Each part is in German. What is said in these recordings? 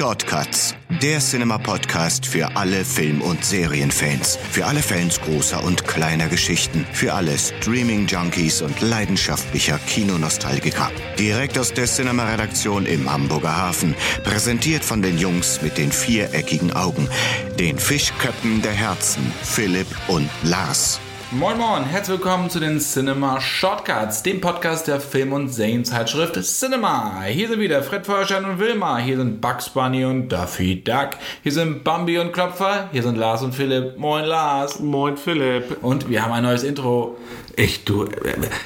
Shortcuts, der Cinema-Podcast für alle Film- und Serienfans. Für alle Fans großer und kleiner Geschichten. Für alle Streaming-Junkies und leidenschaftlicher Kinonostalgiker. Direkt aus der Cinema-Redaktion im Hamburger Hafen. Präsentiert von den Jungs mit den viereckigen Augen. Den Fischköppen der Herzen, Philipp und Lars. Moin Moin, herzlich willkommen zu den Cinema Shortcuts, dem Podcast der Film- und Serienzeitschrift Cinema. Hier sind wieder Fred Feuerstein und Wilma, hier sind Bugs Bunny und Duffy Duck, hier sind Bambi und Klopfer, hier sind Lars und Philipp. Moin Lars. Moin Philipp. Und wir haben ein neues Intro. Echt, du,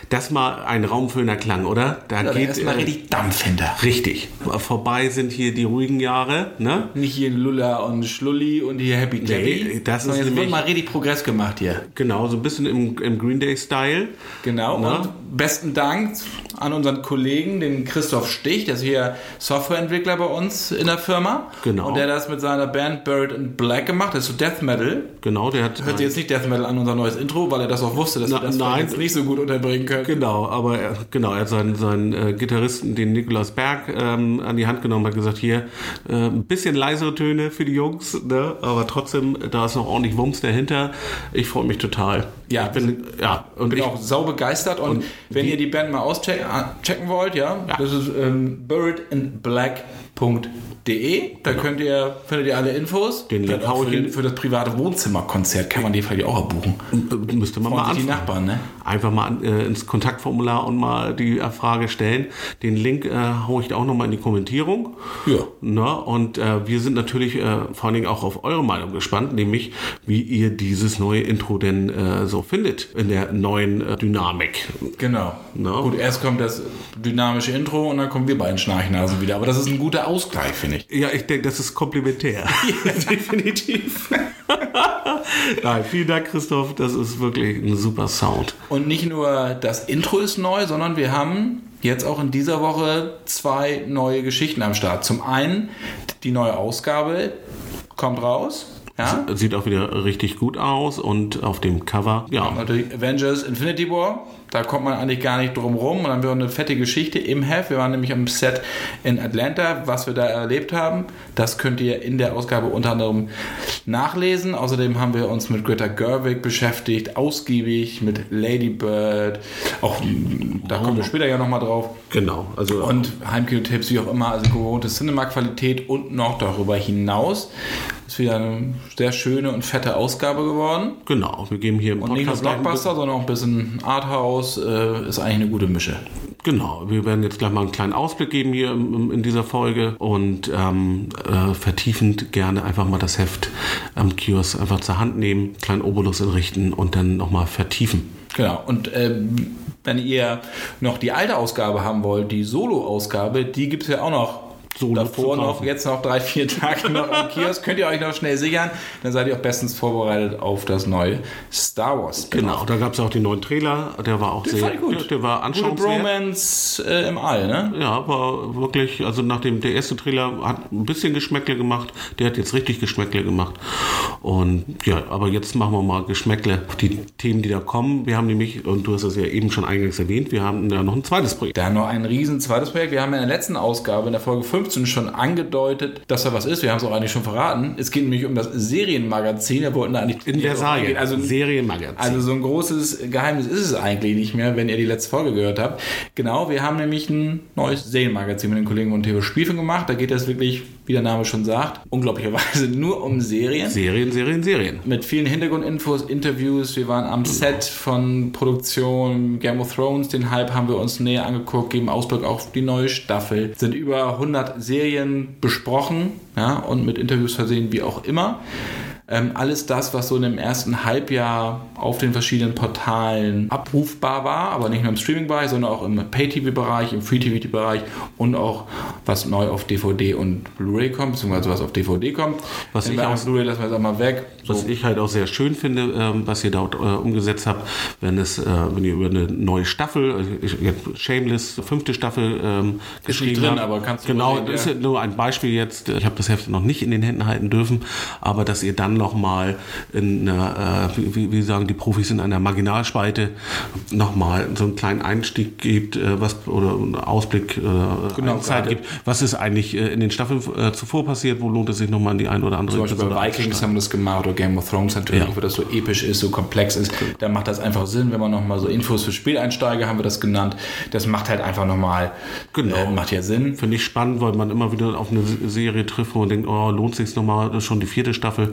das mal ein raumfüllender Klang, oder? Da ja, geht erstmal äh, richtig Dampf hinter. Richtig. Vorbei sind hier die ruhigen Jahre, ne? Nicht hier Lulla und Schlulli und hier Happy Day. Nee, das ist jetzt wird mal richtig Progress gemacht hier. Genau, so ein bisschen im, im Green Day-Style. Genau. Ne? Und besten Dank an unseren Kollegen, den Christoph Stich, der ist hier Softwareentwickler bei uns in der Firma. Genau. Und der das mit seiner Band Bird in Black gemacht, das ist so Death Metal. Genau, der hat. Hört sich jetzt nicht Death Metal an unser neues Intro, weil er das auch wusste, dass Na, wir das nein. Jetzt nicht so gut unterbringen können. Genau, aber er, genau, er hat seinen, seinen äh, Gitarristen, den Nikolaus Berg, ähm, an die Hand genommen, hat gesagt, hier, äh, ein bisschen leisere Töne für die Jungs, ne? aber trotzdem, da ist noch ordentlich Wumms dahinter. Ich freue mich total. Ja, ich bin, ja, und bin ich, auch sau begeistert und, und wenn die, ihr die Band mal auschecken äh, wollt, ja, ja. das ist ähm, birdinblack.de De. Da genau. könnt ihr, findet ihr alle Infos. Den Link auch für, für, das private Wohnzimmerkonzert kann man die vielleicht auch erbuchen. Müsste man Freuen mal die Nachbarn, ne? Einfach mal äh, ins Kontaktformular und mal die äh, Frage stellen. Den Link äh, haue ich da auch nochmal in die Kommentierung. Ja. Na, und äh, wir sind natürlich äh, vor allen Dingen auch auf eure Meinung gespannt, nämlich wie ihr dieses neue Intro denn äh, so findet in der neuen äh, Dynamik. Genau. Na? Gut, erst kommt das dynamische Intro und dann kommen wir beiden Schnarchnasen wieder. Aber das ist ein guter Ausgleich, finde ich. Ja, ich denke, das ist komplementär. Ja, definitiv. Nein, vielen Dank, Christoph. Das ist wirklich ein super Sound. Und nicht nur das Intro ist neu, sondern wir haben jetzt auch in dieser Woche zwei neue Geschichten am Start. Zum einen die neue Ausgabe kommt raus. Ja? Sieht auch wieder richtig gut aus und auf dem Cover, ja. Avengers Infinity War da kommt man eigentlich gar nicht drum rum. Und dann haben wir eine fette Geschichte im Heft. Wir waren nämlich am Set in Atlanta, was wir da erlebt haben. Das könnt ihr in der Ausgabe unter anderem nachlesen. Außerdem haben wir uns mit Greta Gerwig beschäftigt, ausgiebig mit Lady Bird. Auch da kommen wir später ja nochmal drauf. Genau. Also und Heimkino-Tipps, wie auch immer, also gewohnte Cinema-Qualität und noch darüber hinaus. Ist wieder eine sehr schöne und fette Ausgabe geworden. Genau, wir geben hier im Und nicht nur Blockbuster, sondern auch ein bisschen Arthouse aus, äh, ist eigentlich eine gute Mische. Genau, wir werden jetzt gleich mal einen kleinen Ausblick geben hier in, dieser Folge und ähm, äh, vertiefend gerne einfach mal das Heft am Kiosk einfach zur Hand nehmen, kleinen Obolus entrichten und dann nochmal vertiefen. Genau, und ähm, wenn ihr noch die alte Ausgabe haben wollt, die Solo-Ausgabe, die gibt es ja auch noch so davor noch, jetzt noch drei, vier Tage noch am Kiosk. Könnt ihr euch noch schnell sichern, dann seid ihr auch bestens vorbereitet auf das neue Star Wars. Genau, da gab es auch den neuen Trailer, der war auch der sehr gut. Der, der war anschauungswert. Gute Bromance äh, im All, ne? Ja, war wirklich, also nachdem der erste Trailer hat ein bisschen Geschmäckle gemacht, der hat jetzt richtig Geschmäckle gemacht. Und ja, aber jetzt machen wir mal Geschmäckle auf die Themen, die da kommen. Wir haben nämlich, und du hast es ja eben schon eingangs erwähnt, wir haben da noch ein zweites Projekt. Da noch ein riesen zweites Projekt. Wir haben in der letzten Ausgabe, in der Folge 5 15 schon angedeutet, dass da was ist. Wir haben es auch eigentlich schon verraten. Es geht nämlich um das Serienmagazin. Wir wollten da eigentlich in der Serie. Also Serienmagazin. Also so ein großes Geheimnis ist es eigentlich nicht mehr, wenn ihr die letzte Folge gehört habt. Genau, wir haben nämlich ein neues Serienmagazin mit den Kollegen von Theo Spielfilm gemacht. Da geht es wirklich, wie der Name schon sagt, unglaublicherweise nur um Serien. Serien, Serien, Serien. Mit vielen Hintergrundinfos, Interviews. Wir waren am Set von Produktion Game of Thrones. Den Hype haben wir uns näher angeguckt, geben Ausblick auf die neue Staffel. Sind über 100 Serien Serien besprochen ja, und mit Interviews versehen, wie auch immer. Ähm, alles das, was so in dem ersten Halbjahr auf den verschiedenen Portalen abrufbar war, aber nicht nur im Streaming-Bereich, sondern auch im Pay-TV-Bereich, im Free-TV-Bereich und auch was neu auf DVD und Blu-ray kommt, beziehungsweise was auf DVD kommt. Was ich auch, Blu-ray lassen wir jetzt auch mal weg. Was so. ich halt auch sehr schön finde, ähm, was ihr dort äh, umgesetzt habt, wenn es, äh, wenn ihr über eine neue Staffel, also ich, ich Shameless, fünfte Staffel ähm, geschrieben drin, habt. aber kannst du Genau, das ist ja nur ein Beispiel jetzt. Ich habe das Heft noch nicht in den Händen halten dürfen, aber dass ihr dann dann nochmal in einer, äh, wie, wie sagen die Profis, in einer Marginalspalte nochmal so einen kleinen Einstieg gibt, äh, was oder einen Ausblick, äh, Genau, Zeit gibt, was ist eigentlich äh, in den Staffeln äh, zuvor passiert, wo lohnt es sich nochmal in die eine oder andere Zum Beispiel bei Vikings haben wir das gemacht oder Game of Thrones natürlich, Ja. wo das so episch ist, so komplex ist. Da macht das einfach Sinn, wenn man nochmal so Infos für Spieleinsteiger haben wir das genannt. Das macht halt einfach nochmal, Genau. äh, macht ja Sinn. Finde ich spannend, weil man immer wieder auf eine Serie trifft, wo man denkt, oh, lohnt sich nochmal, das ist schon die vierte Staffel.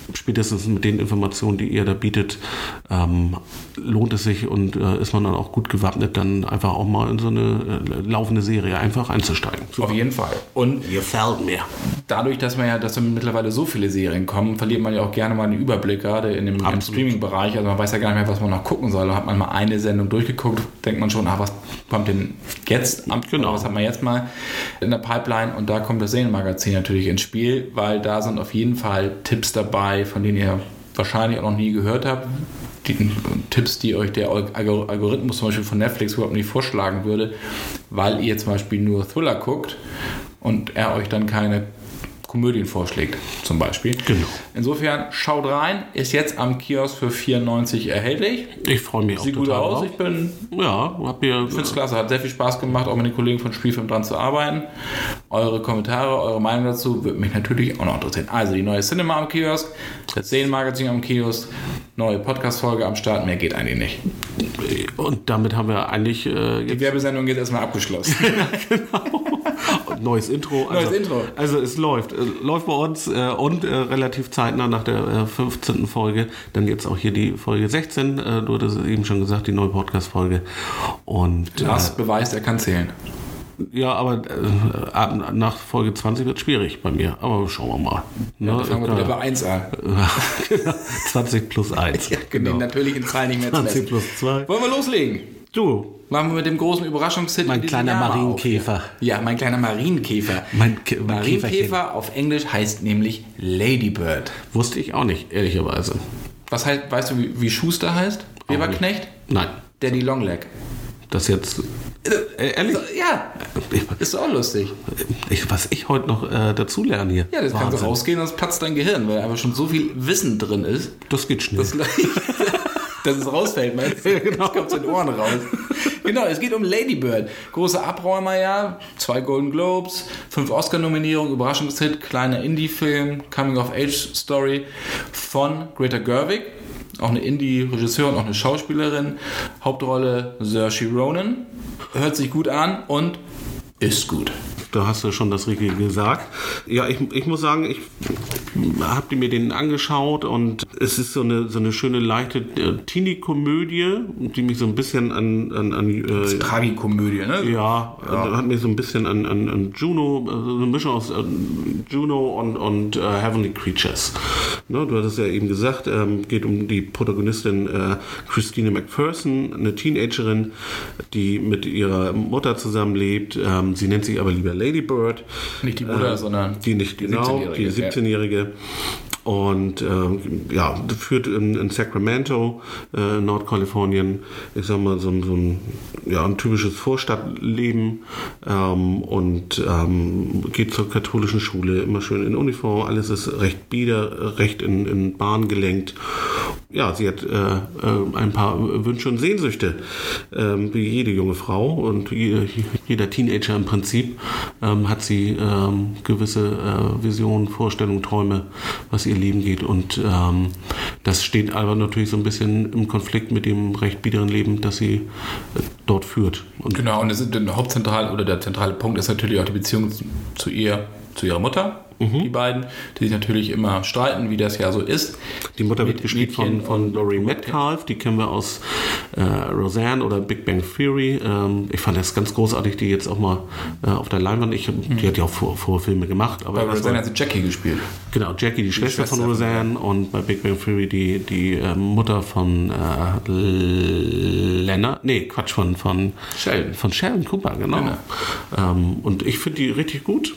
Spätestens mit den Informationen, die ihr da bietet, ähm, lohnt es sich und äh, ist man dann auch gut gewappnet, dann einfach auch mal in so eine äh, laufende Serie einfach einzusteigen. Auf jeden Fall. Und Gefällt mir. dadurch, dass man ja, dass dann mittlerweile so viele Serien kommen, verliert man ja auch gerne mal den Überblick, gerade in dem. Streaming-Bereich. Also man weiß ja gar nicht mehr, was man noch gucken soll. Da hat man mal eine Sendung durchgeguckt, denkt man schon, ah, was kommt denn jetzt? Am, Genau. Was hat man jetzt mal in der Pipeline? Und da kommt das Serienmagazin natürlich ins Spiel, weil da sind auf jeden Fall Tipps dabei, von denen ihr wahrscheinlich auch noch nie gehört habt. Die Tipps, die euch der Algor- Algorithmus zum Beispiel von Netflix überhaupt nicht vorschlagen würde, weil ihr zum Beispiel nur Thriller guckt und er euch dann keine Komödien vorschlägt, zum Beispiel. Genau. Insofern schaut rein, ist jetzt am Kiosk für 94 erhältlich. Ich freue mich Sieht auch gut total aus. drauf. Ich bin Ja, habt ihr. ich finde es klasse, hat sehr viel Spaß gemacht, auch mit den Kollegen von Spielfilm dran zu arbeiten. Eure Kommentare, eure Meinung dazu würde mich natürlich auch noch interessieren. Also die neue Cinema am Kiosk, das Serienmagazin am Kiosk, neue Podcast-Folge am Start, mehr geht eigentlich nicht. Und damit haben wir eigentlich äh, Die Werbesendung geht erstmal abgeschlossen. neues Intro. Also, Neues Intro. Also es läuft. Äh, läuft bei uns äh, und äh, relativ zeitnah nach der äh, 15. Folge. Dann jetzt auch hier die Folge 16. Äh, du hattest es eben schon gesagt, die neue Podcast-Folge. Und äh, Lars beweist, er kann zählen. Ja, aber äh, nach Folge 20 wird schwierig bei mir. Aber schauen wir mal. Ne? Da fangen wir wieder bei 1 an. 20 plus 1. Genau. Die natürlichen Zahlen nicht mehr zu 20 messen. plus 2. Wollen wir loslegen? Du, Machen wir mit dem großen Überraschungshit. Mein in kleiner Jahr Marienkäfer. auf. Ja, mein kleiner Marienkäfer. Mein mein Marienkäfer auf Englisch heißt nämlich Ladybird. wusste ich auch nicht, ehrlicherweise. Was heißt, weißt du, wie, wie Schuster heißt? Weberknecht? Nein, Daddy Longleg. das jetzt. Äh, ehrlich? Ja, ist auch lustig. Ich, was ich heute noch äh, dazu lerne hier. Ja, das kannst du Wahnsinn. rausgehen, sonst platzt dein Gehirn, weil einfach schon so viel Wissen drin ist, Das geht schnell. dass, dass es rausfällt, meinst du? Genau. Das kommt in den Ohren raus. Genau, es geht um Ladybird. Großer Abräumer, ja. Zwei Golden Globes, fünf Oscar-Nominierungen, Überraschungshit, kleiner Indie-Film, Coming-of-Age-Story von Greta Gerwig. Auch eine Indie-Regisseurin, auch eine Schauspielerin. Hauptrolle Saoirse Ronan. Hört sich gut an und ist gut. Da hast du schon das Richtige gesagt. Ja, ich, ich muss sagen, ich habe mir den angeschaut und es ist so eine, so eine schöne, leichte äh, Teenie-Komödie, die mich so ein bisschen an, an, an äh, Tragikomödie, ne? Ja, äh, hat mich so ein bisschen an, an, an Juno, äh, so eine Mischung aus äh, Juno und, und äh, Heavenly Creatures. Ne, du hattest ja eben gesagt, ähm, geht um die Protagonistin äh, Christine McPherson, eine Teenagerin, die mit ihrer Mutter zusammenlebt. Ähm, sie nennt sich aber lieber Lady Bird. Nicht die Mutter, sondern Die nicht die genau, 17-Jährige, die ja. 17-Jährige. Und ähm, ja, führt in, in Sacramento, äh, Nordkalifornien, ich sag mal, so, ein- so ein, ja, ein typisches Vorstadtleben ähm, und ähm, geht zur katholischen Schule, immer schön in Uniform, alles ist recht bieder, recht in, in Bahn gelenkt. Ja, sie hat äh, äh, ein paar Wünsche und Sehnsüchte, ähm, wie jede junge Frau und je- jeder Teenager im Prinzip ähm, hat sie ähm, gewisse äh, Visionen, Vorstellungen, Träume, was ihr Leben geht. Und ähm, das steht aber natürlich so ein bisschen im Konflikt mit dem recht biederen Leben, das sie äh, dort führt. Und Genau, und das der Hauptzentral oder der zentrale Punkt ist natürlich auch die Beziehung zu ihr, zu ihrer Mutter. Die beiden, die sich natürlich immer streiten, wie das ja so ist. die Mutter wird gespielt von, von und- Laurie Metcalf, die kennen wir aus äh, Roseanne oder Big Bang Theory. Ähm, ich fand das ganz großartig, die jetzt auch mal äh, auf der Leinwand. Ich, Die hat ja auch vor, vor Filme gemacht. Aber Bei das Rosanna war- hat sie Jackie gespielt. Genau, Jackie, die, Schwester, Schwester von von Roseanne und bei Big Bang Theory die, die äh, Mutter von äh, Leonard, nee, Quatsch, von, von Sheldon. Von Sheldon Cooper, genau. Genau. Ähm, und ich finde die richtig gut.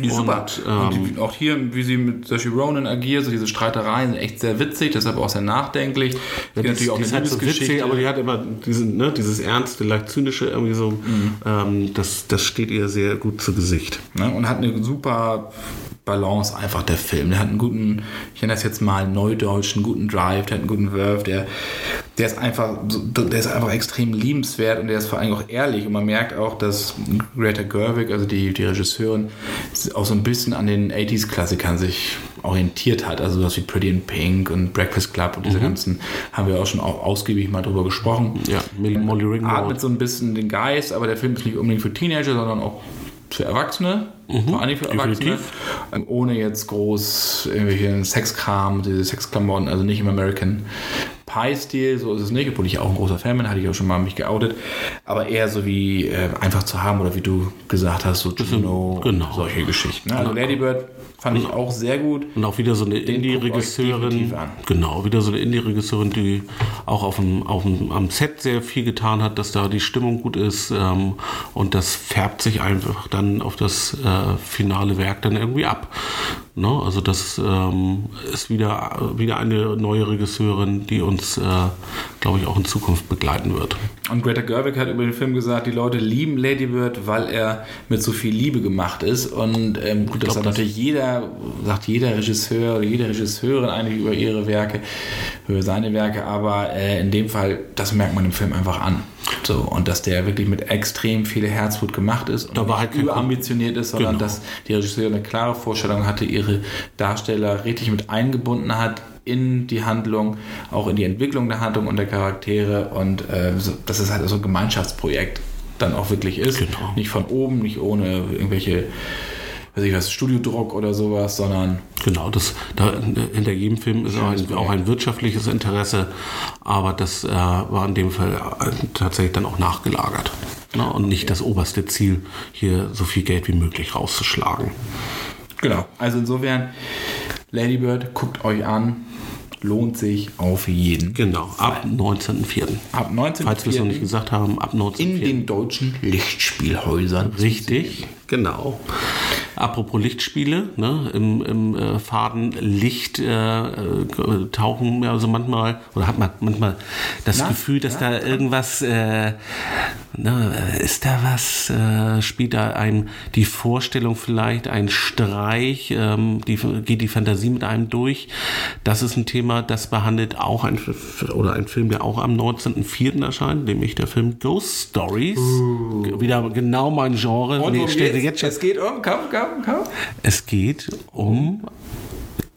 Die ist super. Und, ähm, und die, auch hier, wie sie mit Saoirse Ronan agiert, so diese Streitereien sind echt sehr witzig, deshalb auch sehr nachdenklich. Es gibt die, die ist halt so witzig, aber die hat immer diesen, ne, dieses ernste, leicht zynische irgendwie so. Mhm. Ähm, das, das steht ihr sehr gut zu Gesicht. ne, und hat eine super Balance einfach der Film. Der hat einen guten, ich nenne das jetzt mal neudeutschen, guten Drive, der hat einen guten Wurf, der, der ist einfach, der ist einfach extrem liebenswert und der ist vor allem auch ehrlich und man merkt auch, dass Greta Gerwig, also die, die Regisseurin, auch so ein bisschen an den 80s-Klassikern sich orientiert hat, also was wie Pretty in Pink und Breakfast Club und diese mhm. ganzen, haben wir auch schon auch ausgiebig mal drüber gesprochen. Ja, Molly Ringwald. Atmet so ein bisschen den Geist, aber der Film ist nicht unbedingt für Teenager, sondern auch für Erwachsene, mhm, vor allem für Erwachsene, definitiv. Ähm, ohne jetzt groß irgendwelche Sexkram, diese Sexklamotten, also nicht im American Pie-Stil, so ist es nicht, obwohl ich auch ein großer Fan bin, hatte ich auch schon mal mich geoutet, aber eher so wie äh, einfach zu haben oder wie du gesagt hast, so Juno, genau. solche Geschichten. Ne? Also genau. Fand ich auch sehr gut. Und auch wieder so eine Indie-Regisseurin. Genau, wieder so eine Indie-Regisseurin, die auch auf dem, auf dem, am Set sehr viel getan hat, dass da die Stimmung gut ist. Ähm, und das färbt sich einfach dann auf das äh, finale Werk dann irgendwie ab. Ne? Also das ähm, ist wieder, wieder eine neue Regisseurin, die uns, äh, glaube ich, auch in Zukunft begleiten wird. Und Greta Gerwig hat über den Film gesagt, die Leute lieben Lady Bird, weil er mit so viel Liebe gemacht ist. Und ähm, gut, das hat natürlich jeder, sagt jeder Regisseur oder jede Regisseurin eigentlich über ihre Werke, über seine Werke, aber äh, in dem Fall, das merkt man im Film einfach an. So, und dass der wirklich mit extrem viel Herzblut gemacht ist und da war halt überambitioniert ist, sondern genau. dass die Regisseurin eine klare Vorstellung hatte, ihre Darsteller richtig mit eingebunden hat in die Handlung, auch in die Entwicklung der Handlung und der Charaktere und äh, dass es halt so ein Gemeinschaftsprojekt dann auch wirklich ist. Genau. Nicht von oben, nicht ohne irgendwelche weiß ich was, Studiodruck oder sowas, sondern. Genau, das, da, hinter jedem Film ist auch ein, auch ein, wirtschaftliches Interesse, aber das äh, war in dem Fall äh, tatsächlich dann auch nachgelagert. Ne? Und nicht das oberste Ziel, hier so viel Geld wie möglich rauszuschlagen. Genau, also insofern, Ladybird, guckt euch an, lohnt sich auf jeden. Genau, ab 19.04. Ab 19.04. Falls wir es noch nicht gesagt haben, ab 19.04. In den deutschen Lichtspielhäusern. Richtig, genau. Apropos Lichtspiele, ne, im, im äh, Fadenlicht äh, äh, tauchen wir also manchmal, oder hat man manchmal das Na, Gefühl, dass ja, da irgendwas, äh, ne, ist da was, äh, spielt da ein, die Vorstellung vielleicht, ein Streich, ähm, die, geht die Fantasie mit einem durch. Das ist ein Thema, das behandelt auch ein, oder ein Film, der auch am 19.04. erscheint, nämlich der Film Ghost Stories. Uh. Wieder genau mein Genre. Und nee, jetzt, jetzt, es geht um, komm, komm komm. Es geht um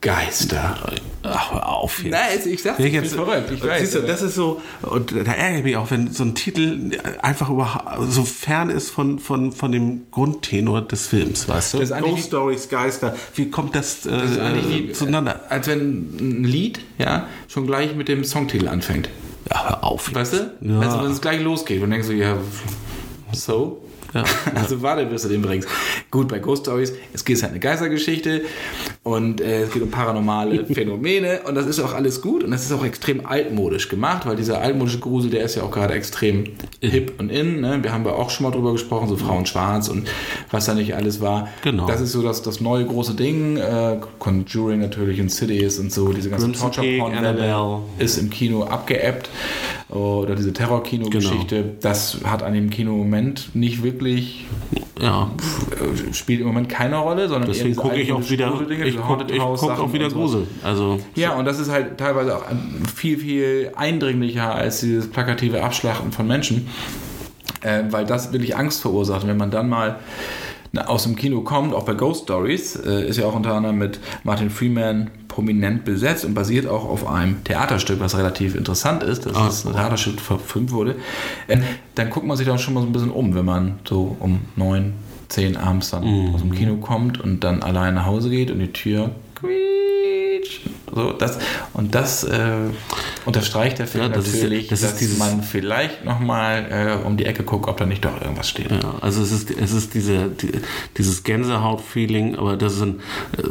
Geister. Ach, hör auf jetzt. Nein, ich sag's, ich, bin verrückt. Ich weiß. Siehst du, das ist so, und da ärgere ich mich auch, wenn so ein Titel einfach über, so fern ist von, von, von dem Grundtenor des Films, weißt du? Das ist Ghost Stories, Geister. Wie kommt das, äh, das wie, zueinander? Als wenn ein Lied, ja, schon gleich mit dem Songtitel anfängt. Ja, hör auf. Weißt du? Ja. Also, wenn es gleich losgeht und denkst du, ja, so? Ja, also warte, bis du den bringst. Gut, bei Ghost Stories, es geht halt eine Geistergeschichte und äh, es geht um paranormale Phänomene und das ist auch alles gut und das ist auch extrem altmodisch gemacht, weil dieser altmodische Grusel, der ist ja auch gerade extrem hip und in. Ne? Wir haben ja auch schon mal drüber gesprochen, so Frauen schwarz und was da nicht alles war. Genau. Das ist so das, das neue große Ding. Äh, Conjuring natürlich und Cities und so, diese ganze Torture-Porn-Welle ist im Kino abgeebbt oder diese Terror-Kino-Geschichte. Genau. Das hat an dem Kino-Moment nicht wirklich ja. spielt im Moment keine Rolle, sondern deswegen gucke ich auch wieder ich gucke guck auch wieder Grusel. Also ja, und das ist halt teilweise auch viel viel eindringlicher als dieses plakative Abschlachten von Menschen, äh, weil das wirklich Angst verursacht. Und wenn man dann mal aus dem Kino kommt, auch bei Ghost Stories, äh, ist ja auch unter anderem mit Martin Freeman prominent besetzt und basiert auch auf einem Theaterstück, was relativ interessant ist, dass ah. das Theaterstück verfilmt wurde. Äh, dann guckt man sich da schon mal so ein bisschen um, wenn man so um neun, zehn abends dann mhm. aus dem Kino kommt und dann allein nach Hause geht und die Tür. So, das, und das äh, unterstreicht der Film ja, das natürlich, ist, das dass ist man vielleicht nochmal äh, um die Ecke guckt, ob da nicht doch irgendwas steht. Ja, also es ist, es ist diese, die, dieses Gänsehaut-Feeling, aber das ist ein, äh,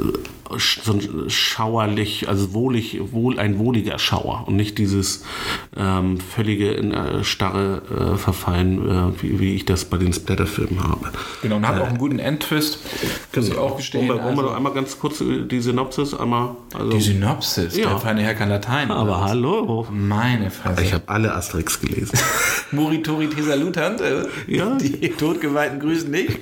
so ein schauerlich, also wohlig, wohl ein wohliger Schauer und nicht dieses ähm, völlige in äh, starre äh, Verfallen, äh, wie, wie, ich das bei den Splatterfilmen habe. Genau, und hat auch einen guten Endtwist, muss ich auch gestehen. Wollen wir, also, noch einmal ganz kurz die Synopsis einmal? Also, die Synopsis? Ja. Der feine Herr kann Latein. Aber hallo. Meine Fresse. Ich habe alle Asterix gelesen. Moritori Tesalutant, ja. die Todgeweihten grüßen dich.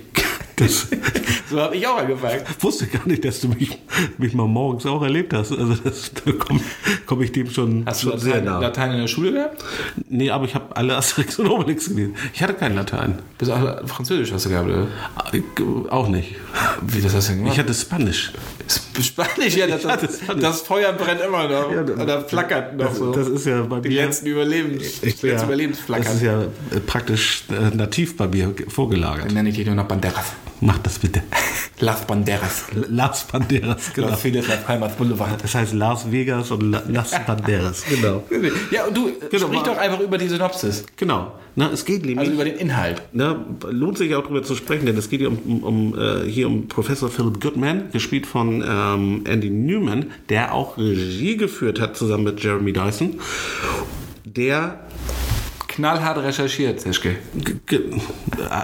Das So habe ich auch angefangen. wusste gar nicht, dass du mich, mich mal morgens auch erlebt hast. Also das, da komme komm ich dem schon, Hast du schon sehr Latein, nah. Latein in der Schule gehabt? Nee, aber ich habe alle Asterix und Obelix gelesen. Ich hatte kein Latein. Bis auch Französisch hast du gehabt, oder? Ich, auch nicht. Wie, das hast du denn gemacht? Ich hatte Spanisch. Spanisch, ja, das, Ja, das das, Feuer brennt immer noch. Ja, das- Oder flackert noch Das, so. das ist ja bei die mir. letzten Überlebens, Ich- ja, Überlebensflackern. Das ist ja äh, praktisch äh, nativ bei mir vorgelagert. Dann nenne ich dich nur noch Banderas. Mach das bitte. Las Banderas. Lars Banderas, genau. Las Fidesz Las Palmas Boulevard. Das heißt Las Vegas und La Las Banderas, genau. Ja, und du, Genau, sprich doch einfach über die Synopsis. Genau. Na, es geht nämlich. Also über den Inhalt. Na, lohnt sich auch darüber zu sprechen, denn es geht hier um, um, um äh, hier um Professor Philip Goodman, gespielt von ähm, Andy Newman, der auch Regie geführt hat zusammen mit Jeremy Dyson. Der Knallhart recherchiert, Seschke.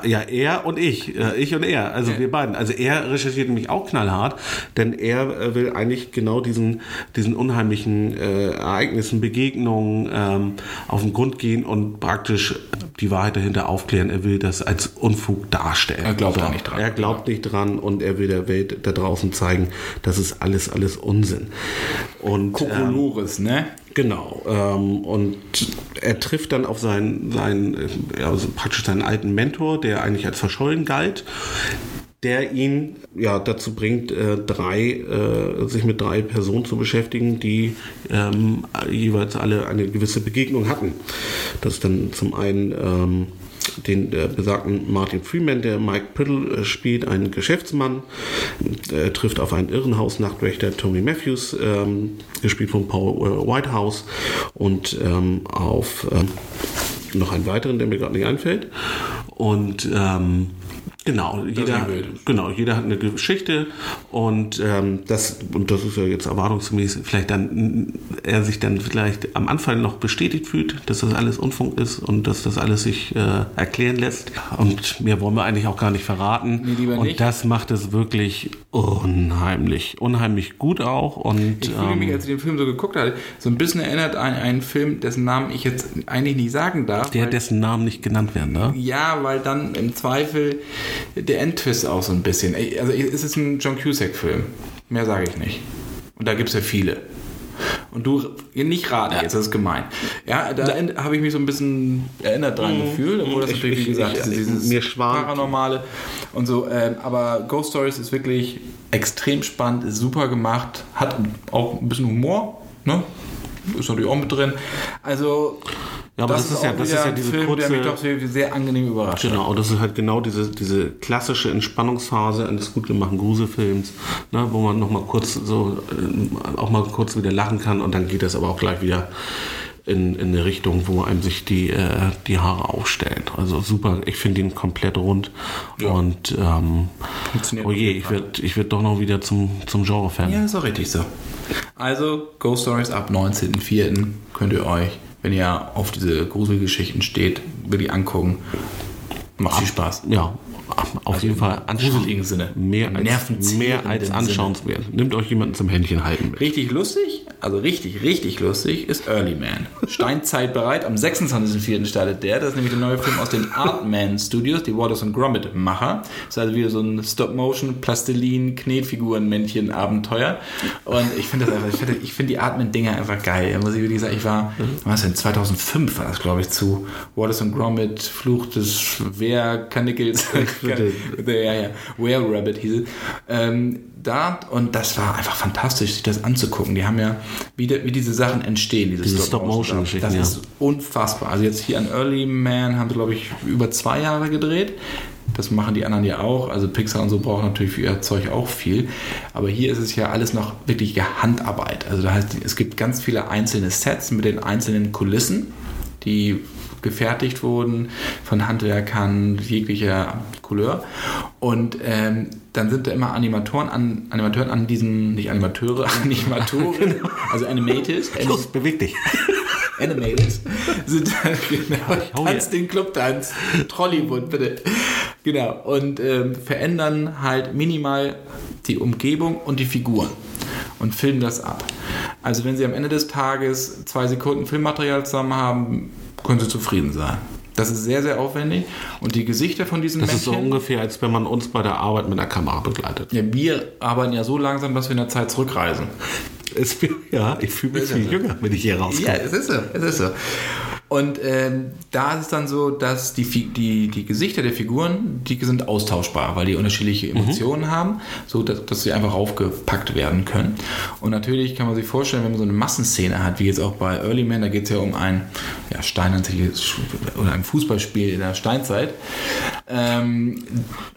Ja, er und ich. äh, Ich und er. Also wir beiden. Also er recherchiert nämlich auch knallhart, denn er äh, will eigentlich genau diesen, diesen unheimlichen äh, Ereignissen, Begegnungen ähm, auf den Grund gehen und praktisch die Wahrheit dahinter aufklären. Er will das als Unfug darstellen. Er glaubt da nicht dran. Er glaubt nicht dran und er will der Welt da draußen zeigen, das ist alles, alles Unsinn. Und, ähm, Kokolores, ne? Genau. Ähm, und er trifft dann auf seinen, seinen also praktisch seinen alten Mentor, der eigentlich als verschollen galt, der ihn ja dazu bringt, äh, drei, äh, sich mit drei Personen zu beschäftigen, die ähm, jeweils alle eine gewisse Begegnung hatten. Das ist dann zum einen ähm, den äh, besagten Martin Freeman, der Mike Priddle äh, spielt, ein Geschäftsmann, äh, trifft auf einen Irrenhaus-Nachtwächter Tommy Matthews, ähm, gespielt von Paul äh, Whitehouse, und ähm, auf ähm, noch einen weiteren, der mir gerade nicht einfällt. Und ähm, Genau, jeder, genau, jeder hat eine Geschichte und ähm, das und das ist ja jetzt erwartungsgemäß vielleicht dann er sich dann vielleicht am Anfang noch bestätigt fühlt, dass das alles Unfunk ist und dass das alles sich äh, erklären lässt und mehr wollen wir eigentlich auch gar nicht verraten Nee, lieber und nicht. das macht es wirklich unheimlich, unheimlich gut auch und Ich fühle mich, ähm, als ich den Film so geguckt hatte, so ein bisschen erinnert an einen Film, dessen Namen ich jetzt eigentlich nicht sagen darf. der weil- dessen Namen nicht genannt werden darf. Ja, weil dann im Zweifel der Endtwist auch so ein bisschen. Also es ist ein John Cusack-Film. Mehr sage ich nicht. Und da gibt es ja viele. Und du nicht raten jetzt, das ist gemein. Ja, da habe ich mich so ein bisschen erinnert dran gefühlt, obwohl das Ich- natürlich, wie gesagt, ich- dieses mir Paranormale und so. Ähm, aber Ghost Stories ist wirklich extrem spannend, ist super gemacht, hat auch ein bisschen Humor, ne? Ist natürlich auch mit drin. Also, Ja, aber das ist ja- auch das ist ja diese Film, der kurze- mich doch sehr, sehr angenehm überrascht. Genau, und das ist halt genau diese, diese klassische Entspannungsphase eines gut gemachten Gruselfilms, ne, wo man noch mal kurz so äh, auch mal kurz wieder lachen kann und dann geht das aber auch gleich wieder in, in eine Richtung, wo einem sich die, äh, die Haare aufstellen. Also super, ich finde ihn komplett rund und ähm, oh je, ich werde ich werd doch noch wieder zum, zum Genre-Fan. Ja, ist auch richtig so. Also, Ghost Stories ab 19.04. könnt ihr euch, wenn ihr auf diese Gruselgeschichten steht, wirklich angucken. Macht viel Spaß. Ja, auf jeden Fall gruseligen Sinne. Mehr als, mehr als Sinne. anschauenswert. Nehmt euch jemanden zum Händchen halten. mit. Richtig lustig, also richtig, richtig lustig ist Early Man. Steinzeit bereit. Am 26.04. startet der. Das ist nämlich der neue Film aus den Artman Studios, die Wallace und Gromit Macher. Das ist also wieder so ein Stop-Motion, Plastilin, Knetfiguren-Männchen Abenteuer. Und ich finde das einfach, ich finde, ich finde die Artman-Dinger einfach geil. Da muss ich wirklich sagen, ich war, was denn, 2005 war das, glaube ich, zu Wallace und Gromit, Fluch des Wehrkanickel, ja, ja, Were Rabbit hieß es. Ähm, da, und das war einfach fantastisch, sich das anzugucken. Die haben ja, wie, de, wie diese Sachen entstehen, diese, Diese Stop-Motion-Geschichten. Das Stop-Motion-Geschichten, ist unfassbar. Also jetzt hier an Early Man haben sie, glaube ich, über zwei Jahre gedreht. Das machen die anderen ja auch. Also Pixar und so brauchen natürlich für ihr Zeug auch viel. Aber hier ist es ja alles noch wirkliche Handarbeit. Also da heißt, es gibt ganz viele einzelne Sets mit den einzelnen Kulissen, die gefertigt wurden von Handwerkern jeglicher Couleur. Und ähm, dann sind da immer Animatoren an, Animatoren an diesen, nicht Animateure, Animatoren, also Animated, Los, beweg dich. Animators sind dann, genau, Oh, Tanz ja. den Clubtanz, Trollywood, bitte. Genau, und ähm, verändern halt minimal die Umgebung und die Figuren und filmen das ab. Also wenn sie am Ende des Tages zwei Sekunden Filmmaterial zusammen haben, können sie zufrieden sein. Das ist sehr, sehr aufwendig. Und die Gesichter von diesen Das Männchen... ist so ungefähr, als wenn man uns bei der Arbeit mit einer Kamera begleitet. ja, wir arbeiten ja so langsam, dass wir in der Zeit zurückreisen. Es, ja, ich fühle mich viel jünger, wenn ich hier rauskomme. Ja, es ist so, es ist so. Und ähm, da ist es dann so, dass die, die, die Gesichter der Figuren, die sind austauschbar, weil die unterschiedliche Emotionen haben, so dass, dass sie einfach aufgepackt werden können. Und natürlich kann man sich vorstellen, wenn man so eine Massenszene hat, wie jetzt auch bei Early Man, da geht es ja um ein ja, steinantiges oder ein Fußballspiel in der Steinzeit, ähm,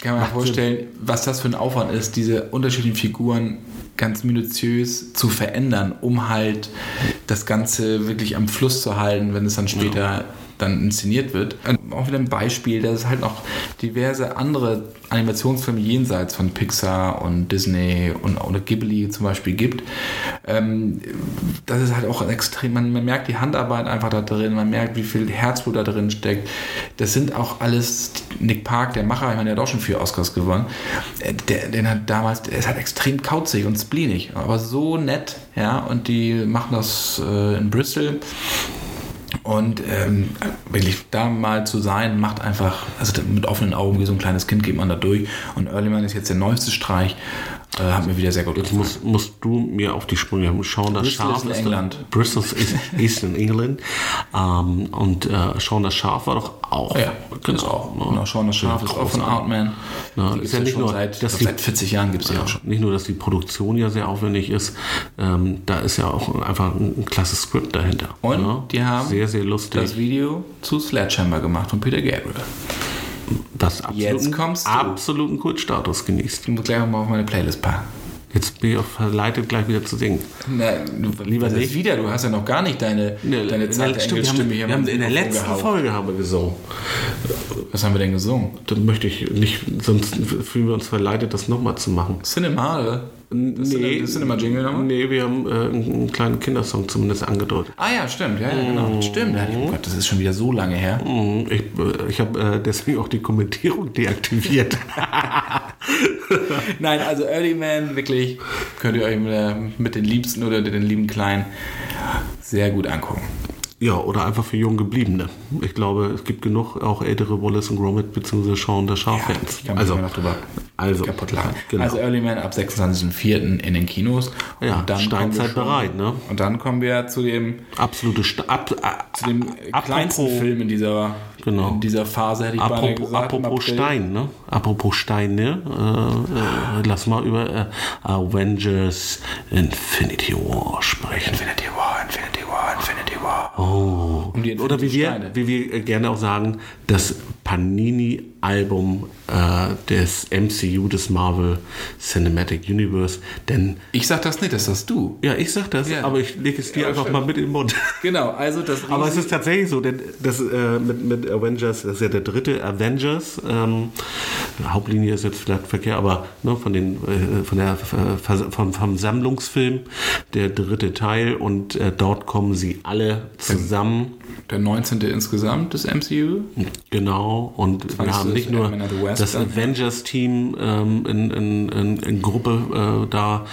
kann man sich vorstellen, was das für ein Aufwand ist, diese unterschiedlichen Figuren ganz minutiös zu verändern, um halt das Ganze wirklich am Fluss zu halten, wenn es dann später dann inszeniert wird. Und auch wieder ein Beispiel, dass es halt noch diverse andere Animationsfilme jenseits von Pixar und Disney und oder Ghibli zum Beispiel gibt. Ähm, das ist halt auch extrem, man, man merkt die Handarbeit einfach da drin, man merkt, wie viel Herzblut da drin steckt. Das sind auch alles, Nick Park, der Macher, ich meine, der hat auch schon vier Oscars gewonnen, äh, der, den hat damals, der ist halt extrem kauzig und spleenig, aber so nett, ja, und die machen das äh, in Bristol. Und ähm, wirklich da mal zu sein, macht einfach, also mit offenen Augen wie so ein kleines Kind geht man da durch. Und Earlyman ist jetzt der neueste Streich. Äh, hat mir wieder sehr gut Jetzt gefallen. musst, musst du mir auf die Sprünge. Schauen das Bristol Schaf ist in da- England. Bristol ist, ist in England. Ähm, und äh, Schauen das Schaf war doch auch. Ja, genau. Auch, genau. Sean das Schaf ist auch von Artman. Ja, Die ist ja ja nicht nur, seit, dass die- seit 40 Jahren gibt es die auch schon. Nicht nur, dass die Produktion ja sehr aufwendig ist, ähm, da ist ja auch einfach ein, ein klasse Skript dahinter. Und ja? die haben sehr, sehr lustig. das Video zu Sledgehammer gemacht von Peter Gabriel. Das absoluten, absoluten Kultstatus genießt. Ich muss gleich mal auf meine Playlist packen. Jetzt bin ich auch verleitet, gleich wieder zu singen. Na, du, Lieber nicht. wieder, du hast ja noch gar nicht deine, deine Stimmt, wir haben, Engelstimme hier wir haben in der letzten gehauen. Folge haben wir gesungen. Was haben wir denn gesungen? Dann möchte ich nicht, sonst fühlen wir uns verleitet, das nochmal zu machen. Cinema, oder? Das Cine- das Cinema-Jingle nochmal? Nee, wir haben äh, einen, einen kleinen Kindersong zumindest angedeutet. Ah ja, stimmt, ja, ja genau. Stimmt, ja, oh Gott, das ist schon wieder so lange her. Mhm, Ich, äh, ich habe äh, deswegen auch die Kommentierung deaktiviert. Nein, also Early Man, wirklich, könnt ihr euch mit, der- mit den Liebsten oder den lieben Kleinen sehr gut angucken. Ja, oder einfach für jung gebliebene. Ich glaube, es gibt genug auch ältere Wallace und Gromit bzw. Sean der Schaffans. also, also, kaputt lachen. Genau. Also Early Man ab 26.04. in den Kinos. Und Ja, wir Steinzeit schon- bereit, ne? Und dann kommen wir zu dem, absolute Sta ab, ab, zu dem kleinsten Film in dieser, Genau. in dieser Phase, hätte ich beinahe Apropos, gesagt. im apropos. Stein, ne? Apropos Steine, äh, äh, lass mal über äh, Avengers Infinity War sprechen. Infinity War, Infinity War, Infinity War. Oh. Um die Oder wie wir, Steine. wie wir gerne auch sagen, das Panini-Album äh, des MCU, des Marvel Cinematic Universe. Denn, Ich sag das nicht, das sagst du. ja, ich sag das, Ja. aber ich lege es dir Ja, einfach stimmt. mal mit in den Mund. Genau, also das Aber es ist tatsächlich so, denn das äh, mit, mit Avengers, das ist ja der dritte Avengers. Ähm, Hauptlinie ist jetzt vielleicht Verkehr, aber ne, von den äh, von der äh, vom, vom Sammlungsfilm der dritte Teil und äh, dort kommen sie alle zusammen. der 19. insgesamt des MCU. Genau, und wir haben nicht nur das? Avengers-Team ähm, in, in, in, in Gruppe äh, da,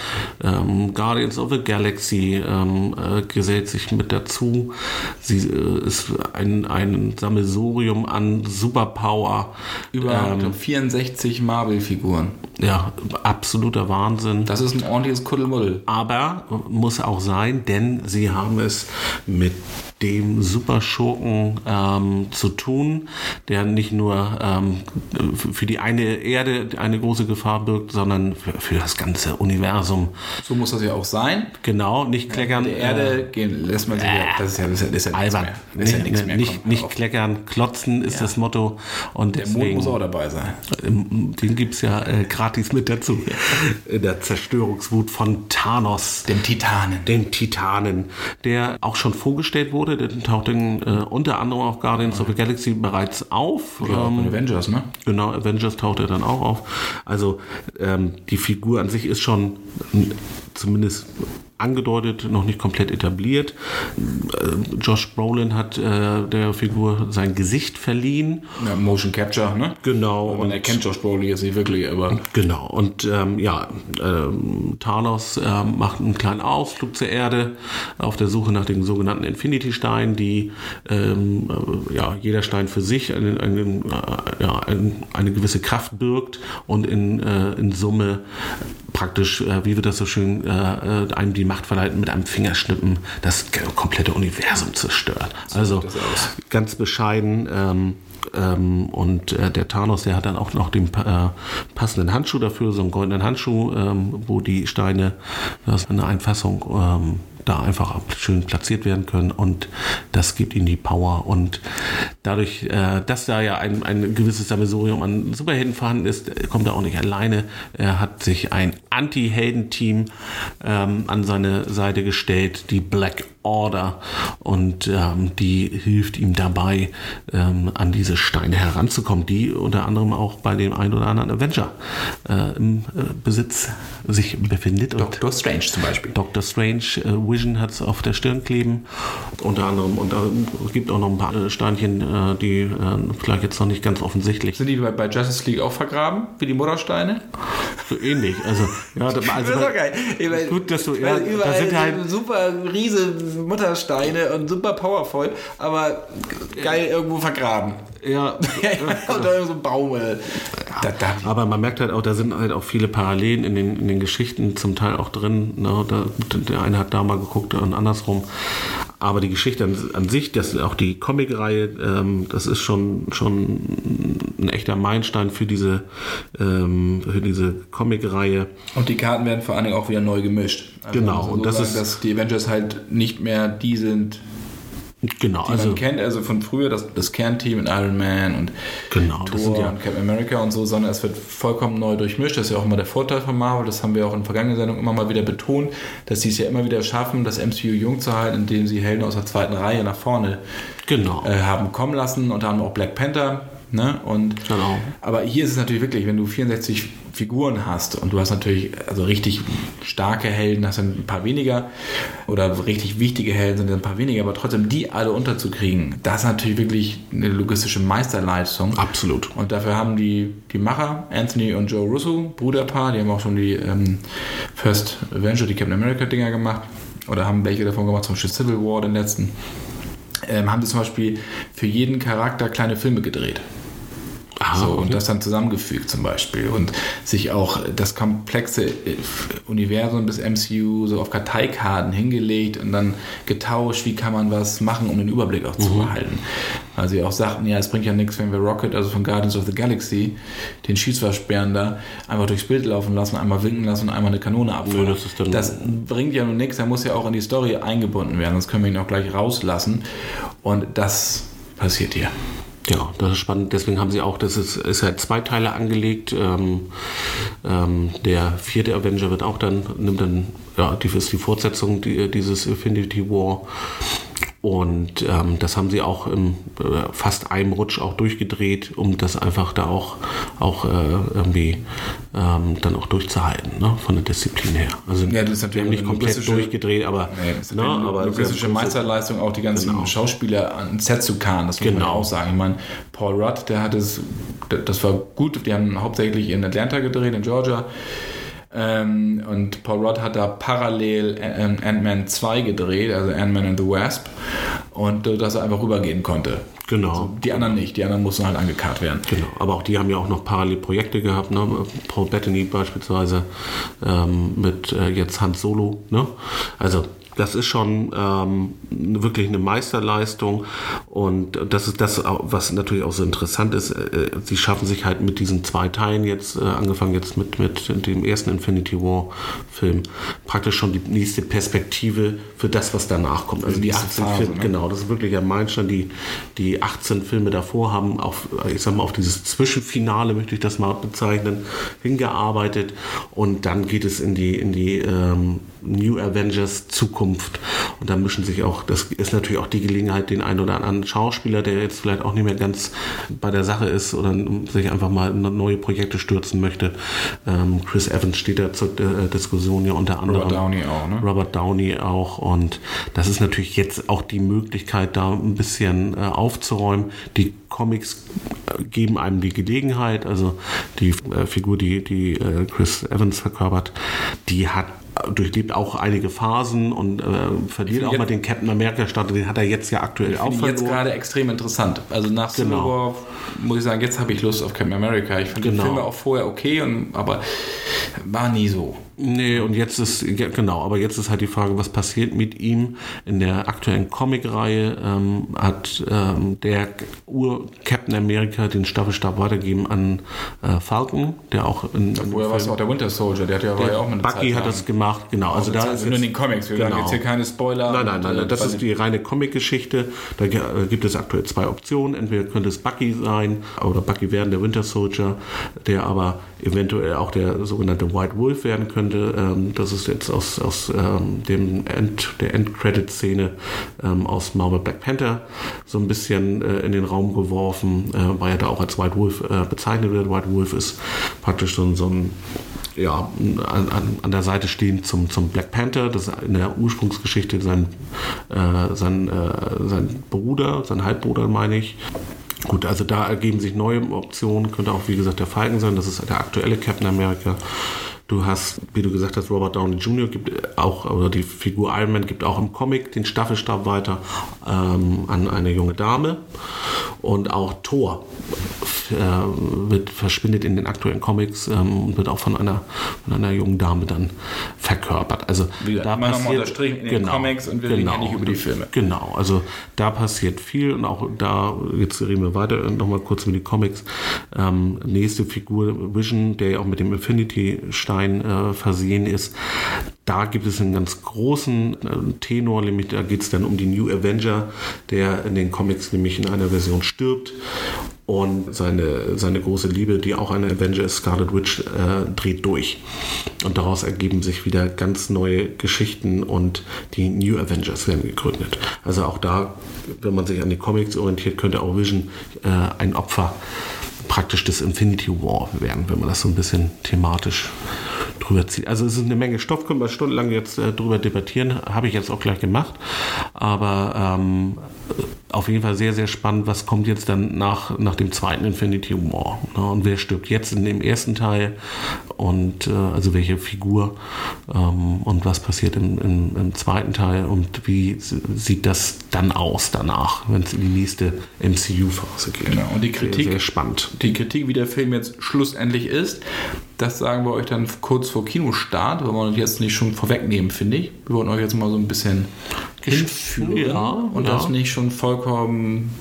ähm, Guardians of the Galaxy ähm, äh, gesellt sich mit dazu. Sie äh, ist ein, ein Sammelsurium an Superpower. Über ähm, 64 Marvel-Figuren. ja, absoluter Wahnsinn. Das ist ein ordentliches Kuddelmuddel. Aber muss auch sein, denn sie haben es mit dem Superschurken ähm, zu tun, der nicht nur ähm, für die eine Erde eine große Gefahr birgt, sondern für, für das ganze Universum. So muss das ja auch sein. Genau, nicht kleckern. Der Erde gehen lässt man sich ja, das ist ja, das ist ja, das ist ja nichts albern. mehr. Das ist ja Nicht, nichts mehr. nicht, nicht kleckern, klotzen ist Ja. das Motto. Und Der Mond deswegen, muss auch dabei sein. Ähm, Den gibt es ja äh, gratis mit dazu. In der Zerstörungswut von Thanos. Den Titanen. Den Titanen, der auch schon vorgestellt wurde, der taucht in, äh, unter anderem auf Guardians of the Galaxy bereits auf. Ja, Ähm, Avengers, ne? Genau, Avengers taucht er dann auch auf. Also ähm, die Figur an sich ist schon zumindest angedeutet, noch nicht komplett etabliert. Äh, Josh Brolin hat äh, der Figur sein Gesicht verliehen. Ja, Motion Capture, ne? Genau. Man erkennt Josh Brolin jetzt nicht wirklich, aber Genau, und ähm, ja, ähm, Thanos ähm, macht einen kleinen Ausflug zur Erde auf der Suche nach den sogenannten Infinity-Steinen, die ähm, äh, ja, jeder Stein für sich einen, einen, äh, ja, ein, eine gewisse Kraft birgt und in, äh, in Summe praktisch, äh, wie wird das so schön, äh, äh, einem die Macht verleiht, mit einem Fingerschnippen das komplette Universum zerstört. Also ganz bescheiden. Ähm, ähm, und äh, der Thanos, der hat dann auch noch den äh, passenden Handschuh dafür, so einen goldenen Handschuh, ähm, wo die Steine, das ist eine Einfassung, ähm, da einfach schön platziert werden können und das gibt ihnen die Power und dadurch, äh, dass da ja ein, ein gewisses Sammelsurium an Superhelden vorhanden ist, äh, kommt er auch nicht alleine. Er hat sich ein Anti-Helden-Team ähm, an seine Seite gestellt, die Black Order und ähm, die hilft ihm dabei, ähm, an diese Steine heranzukommen, die unter anderem auch bei dem ein oder anderen Avenger äh, im äh, Besitz sich befindet. Und Doctor Strange zum Beispiel. Doctor Strange, äh, Vision hat es auf der Stirn kleben, unter anderem. Und es gibt auch noch ein paar Steinchen, äh, die äh, vielleicht jetzt noch nicht ganz offensichtlich Sind die bei, bei Justice League auch vergraben, wie die Muttersteine? so ähnlich. Also, ja, also Das ist doch geil. Ich meine, gut, dass du, ja, da sind halt, super riese Muttersteine und super powervoll, aber geil irgendwo vergraben. ja, Unter irgendeinem so Baum. äh. Da, da, Aber man merkt halt auch, da sind halt auch viele Parallelen in den, in den Geschichten zum Teil auch drin. Ne? Da, der eine hat da mal geguckt und andersrum. Aber die Geschichte an, an sich, das auch die Comicreihe, ähm, das ist schon, schon ein echter Meilenstein für diese, ähm, für diese Comicreihe. Und die Karten werden vor allen Dingen auch wieder neu gemischt. Also Genau, muss und so das sagen, ist- dass die Avengers halt nicht mehr die sind, Genau, die also man kennt, also von früher das, das Kernteam in Iron Man und Genau, Thor ja- und Captain America und so, sondern es wird vollkommen neu durchmischt. Das ist ja auch immer der Vorteil von Marvel. Das haben wir auch in vergangenen Sendungen immer mal wieder betont, dass sie es ja immer wieder schaffen, das MCU jung zu halten, indem sie Helden aus der zweiten Reihe nach vorne genau. äh, haben kommen lassen, unter anderem auch Black Panther. Ne? Und, Genau. Aber hier ist es natürlich wirklich, wenn du 64 Figuren hast und du hast natürlich also richtig starke Helden, hast dann ein paar weniger oder richtig wichtige Helden sind dann ein paar weniger, aber trotzdem die alle unterzukriegen, das ist natürlich wirklich eine logistische Meisterleistung. Absolut. Und dafür haben die, die Macher, Anthony und Joe Russo, Bruderpaar, die haben auch schon die ähm, First Avenger, die Captain America Dinger gemacht oder haben welche davon gemacht, zum Beispiel Civil War, den letzten. Ähm, haben sie zum Beispiel für jeden Charakter kleine Filme gedreht. Ah, So, okay. und das dann zusammengefügt zum Beispiel. Und sich auch das komplexe äh, Universum des MCU so auf Karteikarten hingelegt und dann getauscht, wie kann man was machen, um den Überblick auch zu Mhm. behalten. Weil sie auch sagten, ja, es bringt ja nichts, wenn wir Rocket, also von Guardians of the Galaxy, den Schießversperren da einfach durchs Bild laufen lassen, einmal winken lassen und einmal eine Kanone abfeuern. Nö, das das bringt ja nun nichts, er muss ja auch in die Story eingebunden werden, sonst können wir ihn auch gleich rauslassen. Und das passiert hier. Ja, das ist spannend. Deswegen haben sie auch, das ist, ist ja zwei Teile angelegt. Ähm, ähm, der vierte Avenger wird auch dann, nimmt dann, ja, die ist die Fortsetzung die, dieses Infinity War. Und ähm, das haben sie auch im äh, fast einem Rutsch auch durchgedreht, um das einfach da auch, auch äh, irgendwie ähm, dann auch durchzuhalten, ne? von der Disziplin her. Also Ja, das ist wir natürlich nicht komplett durchgedreht, aber, Nee, das ist ne, eine aber logistische Meisterleistung, auch die ganzen Genau. Schauspieler ans Set zu karren, das muss man Genau. ja auch sagen. Ich meine, Paul Rudd, der hat es, das war gut, die haben hauptsächlich in Atlanta gedreht, in Georgia. Ähm, und Paul Rudd hat da parallel ähm, Ant-Man 2 gedreht, also Ant-Man and the Wasp, und äh, dass er einfach rübergehen konnte. Genau. Die anderen nicht, die anderen mussten halt angekarrt werden. Genau, aber auch die haben ja auch noch parallel Projekte gehabt, ne? Paul Bettany beispielsweise ähm, mit äh, jetzt Hans Solo. Ne? Also das ist schon ähm, wirklich eine Meisterleistung und das ist das, was natürlich auch so interessant ist. Äh, sie schaffen sich halt mit diesen zwei Teilen jetzt, äh, angefangen jetzt mit, mit dem ersten Infinity War Film, praktisch schon die nächste Perspektive für das, was danach kommt. Also die nächste 18 Phase, ne? genau, das ist wirklich ein Meilenstein. Die, die 18 Filme davor haben auf, ich sag mal, auf dieses Zwischenfinale, möchte ich das mal bezeichnen, hingearbeitet. Und dann geht es in die, in die, ähm, New Avengers Zukunft. Und da mischen sich auch, das ist natürlich auch die Gelegenheit, den einen oder anderen Schauspieler, der jetzt vielleicht auch nicht mehr ganz bei der Sache ist oder sich einfach mal in neue Projekte stürzen möchte. Ähm, Chris Evans steht da zur äh, Diskussion ja unter anderem. Robert Downey auch, ne? Robert Downey auch. Und das ist natürlich jetzt auch die Möglichkeit, da ein bisschen äh, aufzuräumen. Die Comics äh, geben einem die Gelegenheit, also die äh, Figur, die, die äh, Chris Evans verkörpert, die hat durchlebt auch einige Phasen und äh, verliert auch mal den Captain America Status. Den hat er jetzt ja aktuell auch verloren. jetzt gerade extrem interessant. Also nach genau. Civil War muss ich sagen, jetzt habe ich Lust auf Captain America. Ich fand genau. die Filme auch vorher okay, und, aber war nie so. Nee, und jetzt ist, genau, aber jetzt ist halt die Frage, was passiert mit ihm in der aktuellen Comic-Reihe? Ähm, hat ähm, der Ur-Captain America den Staffelstab weitergegeben an äh, Falcon, der auch in. Woher war es auch der Winter Soldier? Der hat ja, der, ja auch mit Bucky Zeit hat das gemacht, genau. Also, also da ist nur in den Comics, wir genau. jetzt hier keine Spoiler. Nein, nein, nein, nein das ist die reine Comic-Geschichte. Da gibt es aktuell zwei Optionen. Entweder könnte es Bucky sein oder Bucky werden der Winter Soldier, der aber eventuell auch der sogenannte White Wolf werden könnte. Ähm, das ist jetzt aus, aus ähm, dem End, der End-Credit-Szene ähm, aus Marvel Black Panther so ein bisschen äh, in den Raum geworfen, äh, weil er da auch als White Wolf äh, bezeichnet wird. White Wolf ist praktisch so, so ein ja, an, an, der Seite stehen zum, zum Black Panther. Das in der Ursprungsgeschichte sein, äh, sein, äh, sein Bruder, sein Halbbruder, meine ich. Gut, also da ergeben sich neue Optionen. Könnte auch, wie gesagt, der Falken sein. Das ist der aktuelle Captain America. Du hast, wie du gesagt hast, Robert Downey Jr. gibt auch, oder die Figur Iron Man gibt auch im Comic den Staffelstab weiter ähm, an eine junge Dame. Und auch Thor äh, wird, verschwindet in den aktuellen Comics ähm, und wird auch von einer, von einer jungen Dame dann verkörpert. Also Wieder, da passiert unterstrichen in genau, den Comics und wir genau, reden ja nicht über die Filme. Genau, also da passiert viel und auch da, jetzt reden wir weiter nochmal kurz über die Comics. Ähm, nächste Figur Vision, der ja auch mit dem Infinity-Stein Stein äh, versehen ist. Da gibt es einen ganz großen äh, Tenor, nämlich da geht es dann um die New Avenger, der in den Comics nämlich in einer Version stirbt und seine, seine große Liebe, die auch eine Avenger ist, Scarlet Witch, äh, dreht durch. Und daraus ergeben sich wieder ganz neue Geschichten und die New Avengers werden gegründet. Also auch da, wenn man sich an die Comics orientiert, könnte auch Vision äh, ein Opfer praktisch des Infinity War werden, wenn man das so ein bisschen thematisch drüber zieht. Also es ist eine Menge Stoff, können wir stundenlang jetzt äh, drüber debattieren, habe ich jetzt auch gleich gemacht. Aber ähm, auf jeden Fall sehr, sehr spannend, was kommt jetzt dann nach, nach dem zweiten Infinity War. Ne? Und wer stirbt jetzt in dem ersten Teil und äh, also welche Figur ähm, und was passiert im, im, im, zweiten Teil und wie sieht das dann aus danach, wenn es in die nächste MCU-Phase geht. Genau, und die Kritik, sehr, sehr spannend. Die Kritik, wie der Film jetzt schlussendlich ist, das sagen wir euch dann kurz vor Kinostart, weil wir uns jetzt nicht schon vorwegnehmen, finde ich. Wir wollten euch jetzt mal so ein bisschen hinführen ja, und ja. das nicht schon vollkommen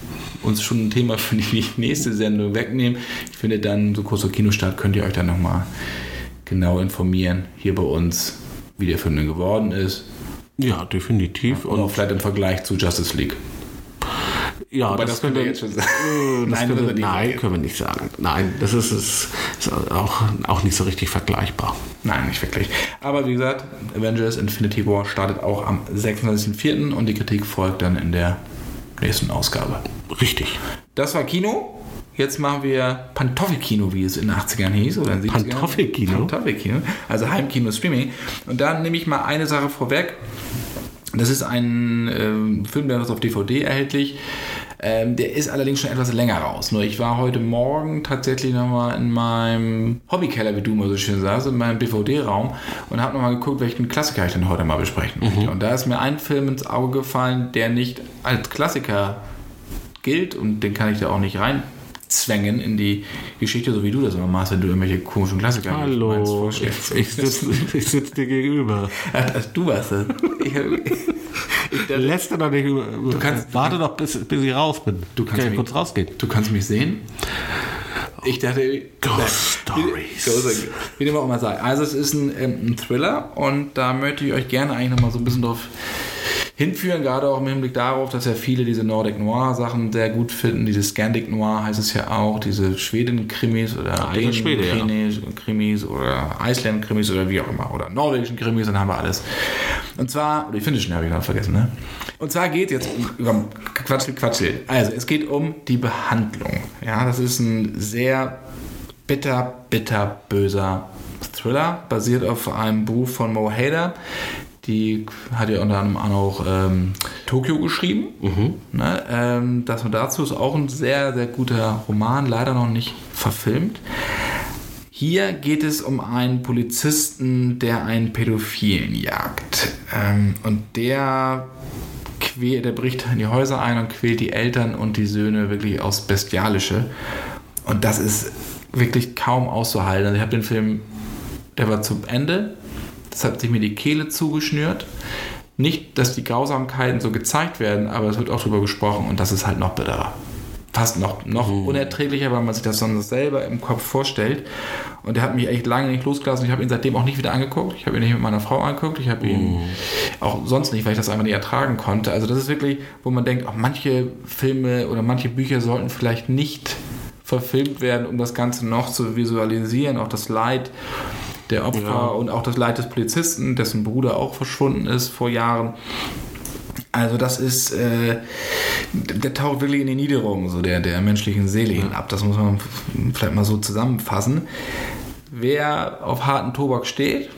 uns schon ein Thema für die nächste Sendung wegnehmen. Ich finde dann, so kurz vor Kinostart, könnt ihr euch dann nochmal genau informieren, hier bei uns, wie der Film denn geworden ist. Ja, definitiv. und auch vielleicht im Vergleich zu Justice League. Ja, das, das können wir jetzt schon sagen. Äh, nein, können wir, nein können wir nicht sagen. Nein, das ist, ist, ist, auch, auch nicht so richtig vergleichbar. Nein, nicht wirklich. Aber wie gesagt, Avengers Infinity War startet auch am 26.04. und die Kritik folgt dann in der nächsten Ausgabe. Richtig. Das war Kino. Jetzt machen wir Pantoffelkino, wie es in den 80ern hieß. Oder in den Pantoffelkino? Pantoffelkino, also Heimkino-Streaming. Und da nehme ich mal eine Sache vorweg. Das ist ein äh, Film, der ist auf DVD erhältlich. Ähm, der ist allerdings schon etwas länger raus. Nur ich war heute Morgen tatsächlich nochmal in meinem Hobbykeller, wie du mal so schön sagst, in meinem DVD-Raum und habe nochmal geguckt, welchen Klassiker ich denn heute mal besprechen möchte. Mhm. Und da ist mir ein Film ins Auge gefallen, der nicht als Klassiker gilt und den kann ich da auch nicht rein zwängen in die Geschichte, so wie du das immer machst, wenn du irgendwelche komischen Klassiker Hallo, ich, ich sitze sitz dir gegenüber. du warst das. Ich, ich lässt doch nicht über. Du kannst, warte doch, bis, bis ich raus bin. Du kannst mich, kurz rausgehen. Du kannst mich sehen. Ich dachte. Ghost Stories. Wie dem auch immer sei. Also, es ist ein, ähm, ein, Thriller und da möchte ich euch gerne eigentlich nochmal so ein bisschen drauf hinführen, gerade auch im Hinblick darauf, dass ja viele diese Nordic Noir Sachen sehr gut finden. Diese Scandic Noir heißt es ja auch, diese Schweden-Krimis oder eigentlich Schwede, ja. Oder Island-Krimis oder wie auch immer. Oder norwegischen Krimis, dann haben wir alles. Und zwar, oder die finnischen habe ich gerade vergessen, ne? Und zwar geht jetzt um, um Quatsch, Quatsch. Also, es geht um die Behandlung. Ja, das ist ein sehr bitter, bitter, böser Thriller, basiert auf einem Buch von Mo Hader. Die hat ja unter anderem auch ähm, Tokio geschrieben. Ne, ähm, das und dazu ist auch ein sehr, sehr guter Roman, leider noch nicht verfilmt. Hier geht es um einen Polizisten, der einen Pädophilen jagt. Ähm, und der quält, der bricht in die Häuser ein und quält die Eltern und die Söhne wirklich aufs Bestialische. Und das ist wirklich kaum auszuhalten. Also ich habe den Film, der war zum Ende, das hat sich mir die Kehle zugeschnürt. Nicht, dass die Grausamkeiten so gezeigt werden, aber es wird auch darüber gesprochen und das ist halt noch bitterer. Fast noch, noch unerträglicher, weil man sich das sonst selber im Kopf vorstellt. Und der hat mich echt lange nicht losgelassen. Ich habe ihn seitdem auch nicht wieder angeguckt. Ich habe ihn nicht mit meiner Frau angeguckt. Ich habe ihn auch sonst nicht, weil ich das einfach nicht ertragen konnte. Also das ist wirklich, wo man denkt, auch manche Filme oder manche Bücher sollten vielleicht nicht verfilmt werden, um das Ganze noch zu visualisieren, auch das Leid der Opfer Ja. und auch das Leid des Polizisten, dessen Bruder auch verschwunden ist vor Jahren. Also das ist, äh, der taucht wirklich in die Niederung so der, der menschlichen Seele hinab. Das muss man vielleicht mal so zusammenfassen. Wer auf harten Tobak steht,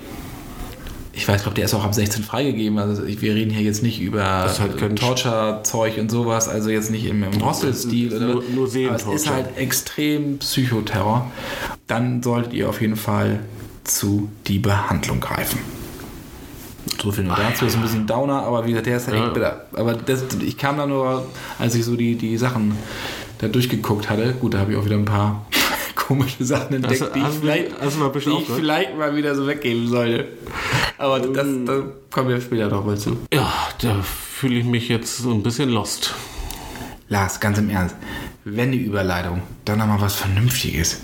ich weiß, glaube, der ist auch ab 16 freigegeben. Also wir reden hier jetzt nicht über halt Torture-Zeug und sowas, also jetzt nicht im, im Hostel-Stil. Nur- nur Aber es ist Seelentorture. halt extrem Psychoterror. Dann solltet ihr auf jeden Fall zu die Behandlung greifen. So viel nur dazu. Ist ein bisschen Downer, aber wie gesagt, der ist halt Ja. echt bitter. Aber das, ich kam da nur, als ich so die, die Sachen da durchgeguckt hatte. Gut, da habe ich auch wieder ein paar komische Sachen entdeckt, Hast die, ich hast du- vielleicht, hast du mal ein bisschen die ich vielleicht mal wieder so weggeben sollte. Aber das, da kommen wir später noch mal zu. Ja, da fühle ich mich jetzt so ein bisschen lost. Lars, ganz im Ernst, wenn die Überleitung, dann noch mal was Vernünftiges.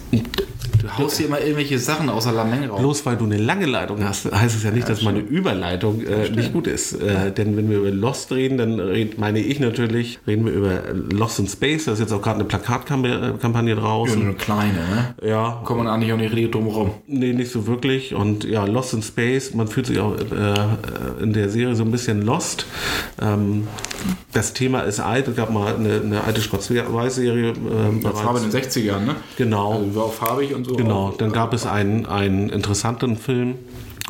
Du haust hier immer irgendwelche Sachen außer Lameng raus. Bloß weil du eine lange Leitung hast, heißt es ja nicht, dass meine Überleitung äh, nicht gut ist. Äh, denn wenn wir über Lost reden, dann red, meine ich natürlich, reden wir über Lost in Space. Da ist jetzt auch gerade eine Plakatkampagne Ja, draußen. nur eine kleine, ne? Ja, Kommt man eigentlich auch nicht richtig drum rum. nee, nicht so wirklich. Und ja, Lost in Space, man fühlt sich auch äh, in der Serie so ein bisschen lost. Ähm, das Thema ist alt. Es gab mal eine, eine alte Schwarz-Weiß-Serie. Äh, Das war in den 60ern, ne? Genau. Also war auch farbig und so. Genau, dann gab es einen, einen interessanten Film,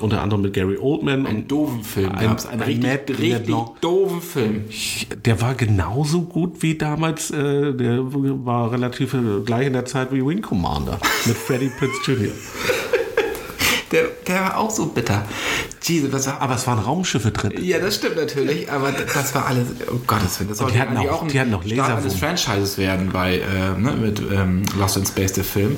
unter anderem mit Gary Oldman. einen doofen Film. Ein- gab's. einen ein richtig, Matt richtig doofen Film. der war genauso gut wie damals, äh, der war relativ äh, gleich in der Zeit wie Wing Commander mit Freddie Prinze Jr. Der, der war auch so bitter. Jesus, war, Aber es waren Raumschiffe drin. ja, das stimmt natürlich, aber das war alles, oh Gottes Willen, das sollte die hatten eigentlich auch- ein die hatten auch Start eines. Franchises werden bei, äh, ne, mit ähm, Lost in Space, der Film.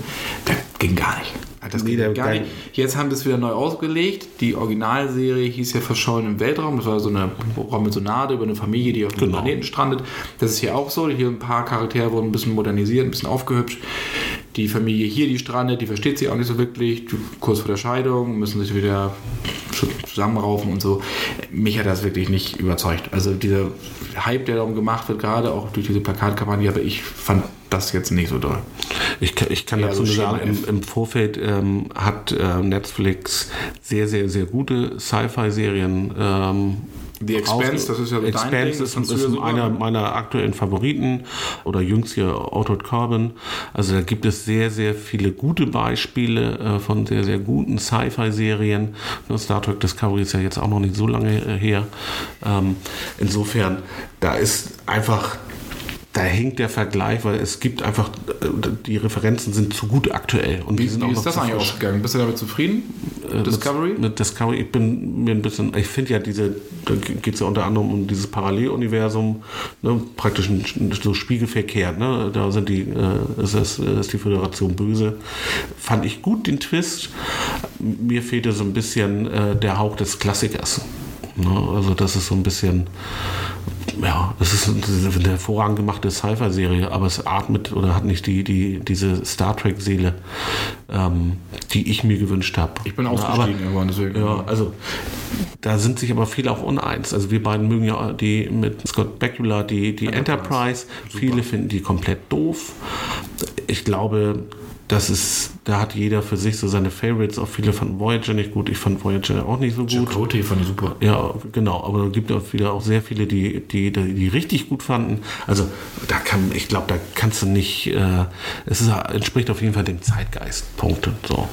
Der ging gar nicht. Das Nee, ging gar nicht. Jetzt haben es wieder neu ausgelegt. Die Originalserie hieß ja Verschollen im Weltraum. Das war so eine Rombisonade über eine Familie, die auf einem Genau. Planeten strandet. Das ist hier auch so. Hier ein paar Charaktere wurden ein bisschen modernisiert, ein bisschen aufgehübscht. Die Familie hier, die strandet, die versteht sich auch nicht so wirklich. Kurz vor der Scheidung müssen sich wieder zusammenraufen und so. Mich hat das wirklich nicht überzeugt. Also dieser Hype, der darum gemacht wird, gerade auch durch diese Plakatkampagne, aber ich fand das jetzt nicht so doll. Ich, kann- ich kann Ja, dazu so nur sagen, im, im Vorfeld ähm, hat äh, Netflix sehr, sehr, sehr gute Sci-Fi-Serien ähm, The Expanse, das ist ja dein Ding, ist, ist super, einer ne? meiner aktuellen Favoriten oder jüngst hier Altered Carbon. Also da gibt es sehr, sehr viele gute Beispiele äh, von sehr, sehr guten Sci-Fi-Serien. Ne, Star Trek Discovery ist ja jetzt auch noch nicht so lange äh, her. Ähm, insofern, da ist einfach da hinkt der Vergleich, weil es gibt einfach, äh, die Referenzen sind zu gut aktuell. Und die Wie, sind wie auch ist noch das eigentlich ausgegangen? Bist du damit zufrieden? Äh, Discovery? Mit, mit Discovery, ich bin mir ein bisschen, ich finde ja diese, da geht es ja unter anderem um dieses Paralleluniversum, ne, praktisch ein, so spiegelverkehrt, ne, da sind die, äh, ist, das, ist die Föderation böse. Fand ich gut den Twist. Mir fehlte so ein bisschen äh, der Hauch des Klassikers. Ne, also das ist so ein bisschen, ja, es ist eine hervorragend gemachte Sci-Fi-Serie, aber es atmet oder hat nicht die, die, diese Star Trek-Seele, ähm, die ich mir gewünscht habe. Ich bin ausgestiegen irgendwann, deswegen. ja, also da sind sich aber viele auch uneins. Also wir beiden mögen ja die mit Scott Bakula die, die Enterprise. Enterprise. Viele finden die komplett doof. Ich glaube, das ist, da hat jeder für sich so seine Favorites. Auch viele fanden Voyager nicht gut. Ich fand Voyager auch nicht so gut. Chakotay fand ich super. Ja, genau. Aber es gibt auch wieder auch sehr viele, die, die, die, die richtig gut fanden. Also da kann, ich glaube, da kannst du nicht, äh, es ist, entspricht auf jeden Fall dem Zeitgeist. Punkte. So.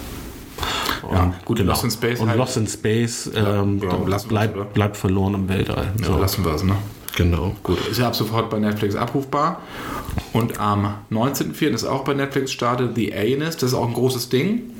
Und, ja, gut, genau. Lost in Space. Und halt. Lost in Space ähm, ja, bleibt, bleibt verloren im Weltall. Ja, so. lassen wir es, ne? Genau. Gut, ist ja ab sofort bei Netflix abrufbar. Und am 19.04. ist auch bei Netflix startet The Alienist. Das ist auch ein großes Ding.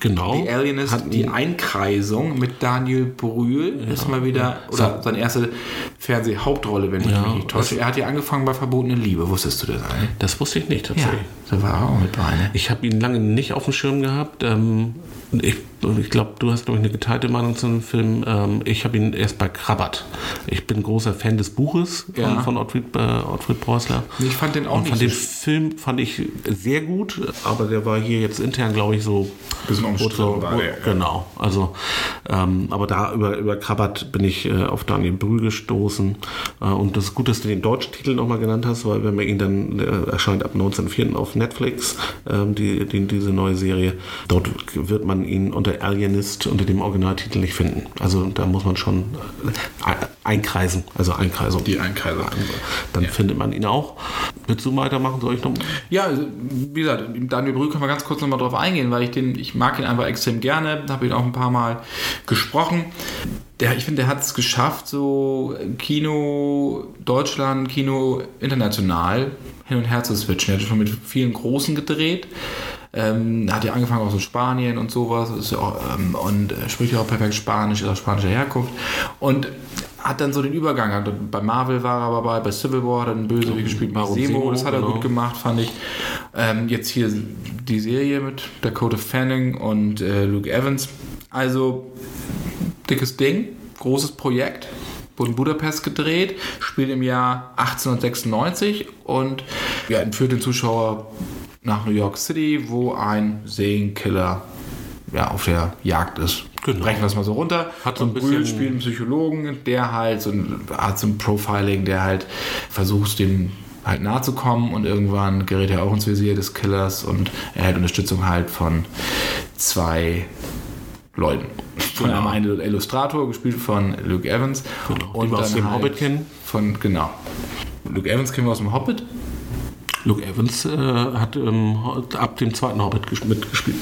Genau. Die Alienist, Hat die Einkreisung mit Daniel Brühl ja, ist mal wieder, oder seine erste Fernsehhauptrolle, wenn ich ja, mich nicht täusche. Er hat ja angefangen bei Verbotene Liebe, wusstest du das eigentlich? Das wusste ich nicht tatsächlich. Ja, da war er auch mit bei. Ne? Ich habe ihn lange nicht auf dem Schirm gehabt. Ähm, ich, ich glaube, du hast, glaube ich, eine geteilte Meinung zu dem Film. Ähm, ich habe ihn erst bei Krabbert. Ich bin großer Fan des Buches von, ja. von Ottfried, äh, Ottfried Preußler. Ich fand den auch Und fand den Film fand ich sehr gut, aber der war hier jetzt intern, glaube ich, so. Bisschen umstritten so, war der, Genau. Also, ähm, aber da über, über Krabbert bin ich äh, auf Daniel Brühl gestoßen. Äh, und das ist gut, dass du den deutschen Titel nochmal genannt hast, weil wenn man ihn dann äh, erscheint ab 19.04. auf Netflix, ähm, die, die, diese neue Serie, dort wird man ihn unter Alienist unter dem Originaltitel nicht finden. Also da muss man schon äh, einkreisen. Also Einkreisung. Die Einkreisung. Dann ja. findet man ihn auch. Willst du weitermachen? Soll ich noch? Ja, also, wie gesagt, Daniel Brühl können wir ganz kurz nochmal drauf eingehen, weil ich den, ich mag ihn einfach extrem gerne, habe ihn auch ein paar Mal gesprochen. Der, ich finde, der hat es geschafft, so Kino Deutschland, Kino international hin und her zu switchen. Er hat schon mit vielen Großen gedreht. Ähm, hat ja angefangen auch so Spanien und sowas ist ja auch, ähm, und äh, spricht ja auch perfekt Spanisch, ist auch spanischer Herkunft und hat dann so den Übergang. Hat, bei Marvel war er dabei, bei Civil War hat er einen Bösewicht gespielt, Semo, Semo, das hat er genau. gut gemacht, fand ich. Ähm, jetzt hier die Serie mit Dakota Fanning und äh, Luke Evans. Also, dickes Ding, großes Projekt. Wurde in Budapest gedreht, spielt im Jahr 1896 und ja, entführt den Zuschauer nach New York City, wo ein Serienkiller ja, auf der Jagd ist. Genau. Brechen wir es mal so runter. Hat so ein bisschen Brühl spielt einen Psychologen, der halt so ein, hat so ein Profiling, der halt versucht, dem halt nahe zu kommen und irgendwann gerät er auch ins Visier des Killers und er hat Unterstützung halt von zwei Leuten. Von genau. einem Illustrator, gespielt von Luke Evans. Genau. Und aus dem halt Hobbit kennen. Von, genau. Luke Evans kennen wir aus dem Hobbit. Luke Evans äh, hat ähm, ab dem zweiten Hobbit mitgespielt.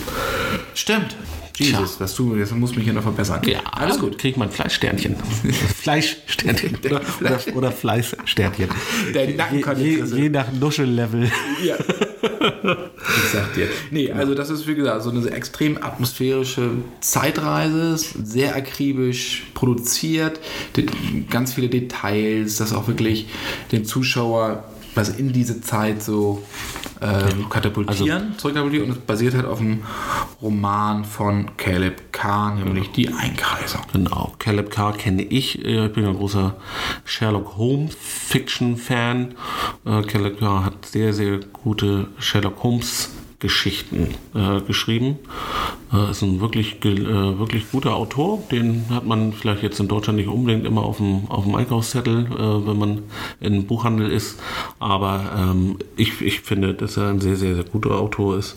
Stimmt. Jesus, was du, jetzt muss mich hier noch verbessern. Ja, alles gut. Krieg ich mal ein Fleischsternchen. Fleischsternchen oder, oder, oder Fleißsternchen. Der je, je, je nach Nuschellevel. Ja. Ich sag dir. Nee, also das ist wie gesagt so eine extrem atmosphärische Zeitreise, sehr akribisch produziert, ganz viele Details, das auch wirklich den Zuschauer was in diese Zeit so ähm, katapultieren, also, zurückkatapultieren und es basiert halt auf einem Roman von Caleb Carr, nämlich Die Einkreisung. Genau, Caleb Carr kenne ich. Ich bin ein großer Sherlock Holmes Fiction-Fan. Äh, Caleb Carr hat sehr, sehr gute Sherlock Holmes Geschichten äh, geschrieben. Äh, ist ein wirklich, äh, wirklich guter Autor. Den hat man vielleicht jetzt in Deutschland nicht unbedingt immer auf dem, auf dem Einkaufszettel, äh, wenn man in Buchhandel ist. Aber ähm, ich, ich finde, dass er ein sehr, sehr, sehr guter Autor ist.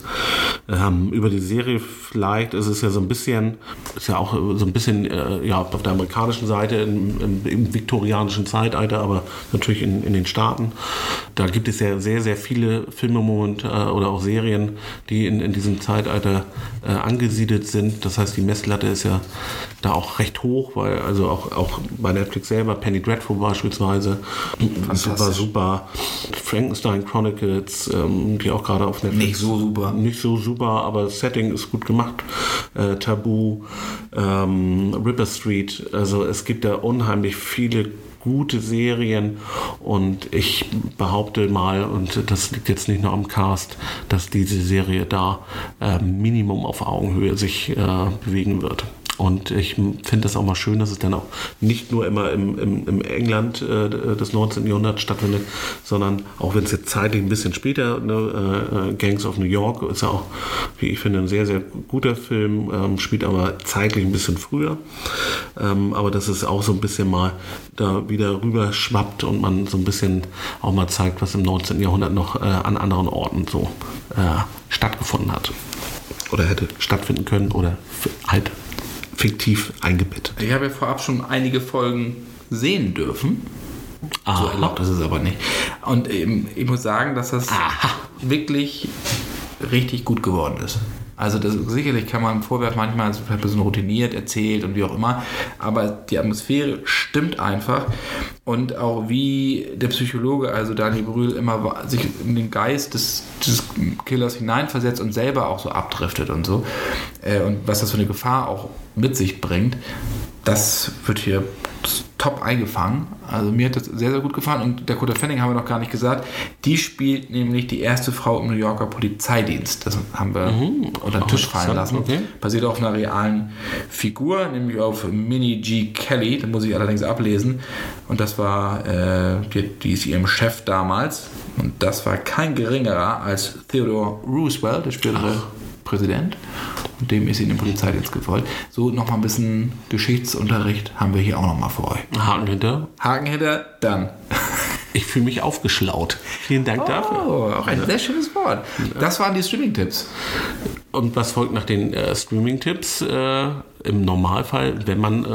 Ähm, über die Serie vielleicht ist es ja so ein bisschen, ist ja auch so ein bisschen äh, ja, auf der amerikanischen Seite im, im, im viktorianischen Zeitalter, aber natürlich in, in den Staaten. Da gibt es ja sehr, sehr viele Filme moment, äh, oder auch Serien, die in, in diesem Zeitalter äh, angesiedelt sind. Das heißt, die Messlatte ist ja da auch recht hoch, weil also auch, auch bei Netflix selber, Penny Dreadful beispielsweise, super, super. Frankenstein Chronicles, ähm, die auch gerade auf Netflix. Nicht so super. Nicht so super, aber das Setting ist gut gemacht. Äh, Tabu, ähm, Ripper Street, also es gibt da unheimlich viele gute Serien und ich behaupte mal, und das liegt jetzt nicht nur am Cast, dass diese Serie da äh, Minimum auf Augenhöhe sich äh, bewegen wird. Und ich finde das auch mal schön, dass es dann auch nicht nur immer im, im, im England äh, des 19. Jahrhunderts stattfindet, sondern auch wenn es jetzt zeitlich ein bisschen später, ne, äh, Gangs of New York ist ja auch, wie ich finde, ein sehr, sehr guter Film, ähm, spielt aber zeitlich ein bisschen früher. Ähm, aber dass es auch so ein bisschen mal da wieder rüber schwappt und man so ein bisschen auch mal zeigt, was im 19. Jahrhundert noch äh, an anderen Orten so äh, stattgefunden hat. Oder hätte stattfinden können oder halt fiktiv eingebettet. Ich habe ja vorab schon einige Folgen sehen dürfen. Aha. So erlaubt ist es aber nicht. Und ich muss sagen, dass das Aha. wirklich richtig gut geworden ist. Also das, sicherlich kann man im Vorwert manchmal so ein bisschen routiniert erzählt und wie auch immer, aber die Atmosphäre stimmt einfach. Und auch wie der Psychologe, also Daniel Brühl, immer sich in den Geist des, des Killers hineinversetzt und selber auch so abdriftet und so äh, und was das für eine Gefahr auch mit sich bringt, das wird hier top eingefangen. Also mir hat das sehr, sehr gut gefallen. Und Dakota Fanning haben wir noch gar nicht gesagt. Die spielt nämlich die erste Frau im New Yorker Polizeidienst. Das haben wir unter den Tisch fallen lassen. okay. Basiert auf einer realen Figur, nämlich auf Minnie G. Kelly. Da muss ich allerdings ablesen. Und das war, äh, die, die ist ihrem Chef damals. Und das war kein geringerer als Theodore Roosevelt, der spätere Präsident. Und dem ist sie in den Polizeidienst gewollt. So nochmal ein bisschen Geschichtsunterricht haben wir hier auch nochmal für euch. Haken hinter. Haken hinter, dann. Ich fühle mich aufgeschlaut. Vielen Dank dafür. Oh, auch ein sehr schönes Wort. Das waren die Streaming-Tipps. Und was folgt nach den äh, Streaming-Tipps? Äh, Im Normalfall, wenn man äh, äh,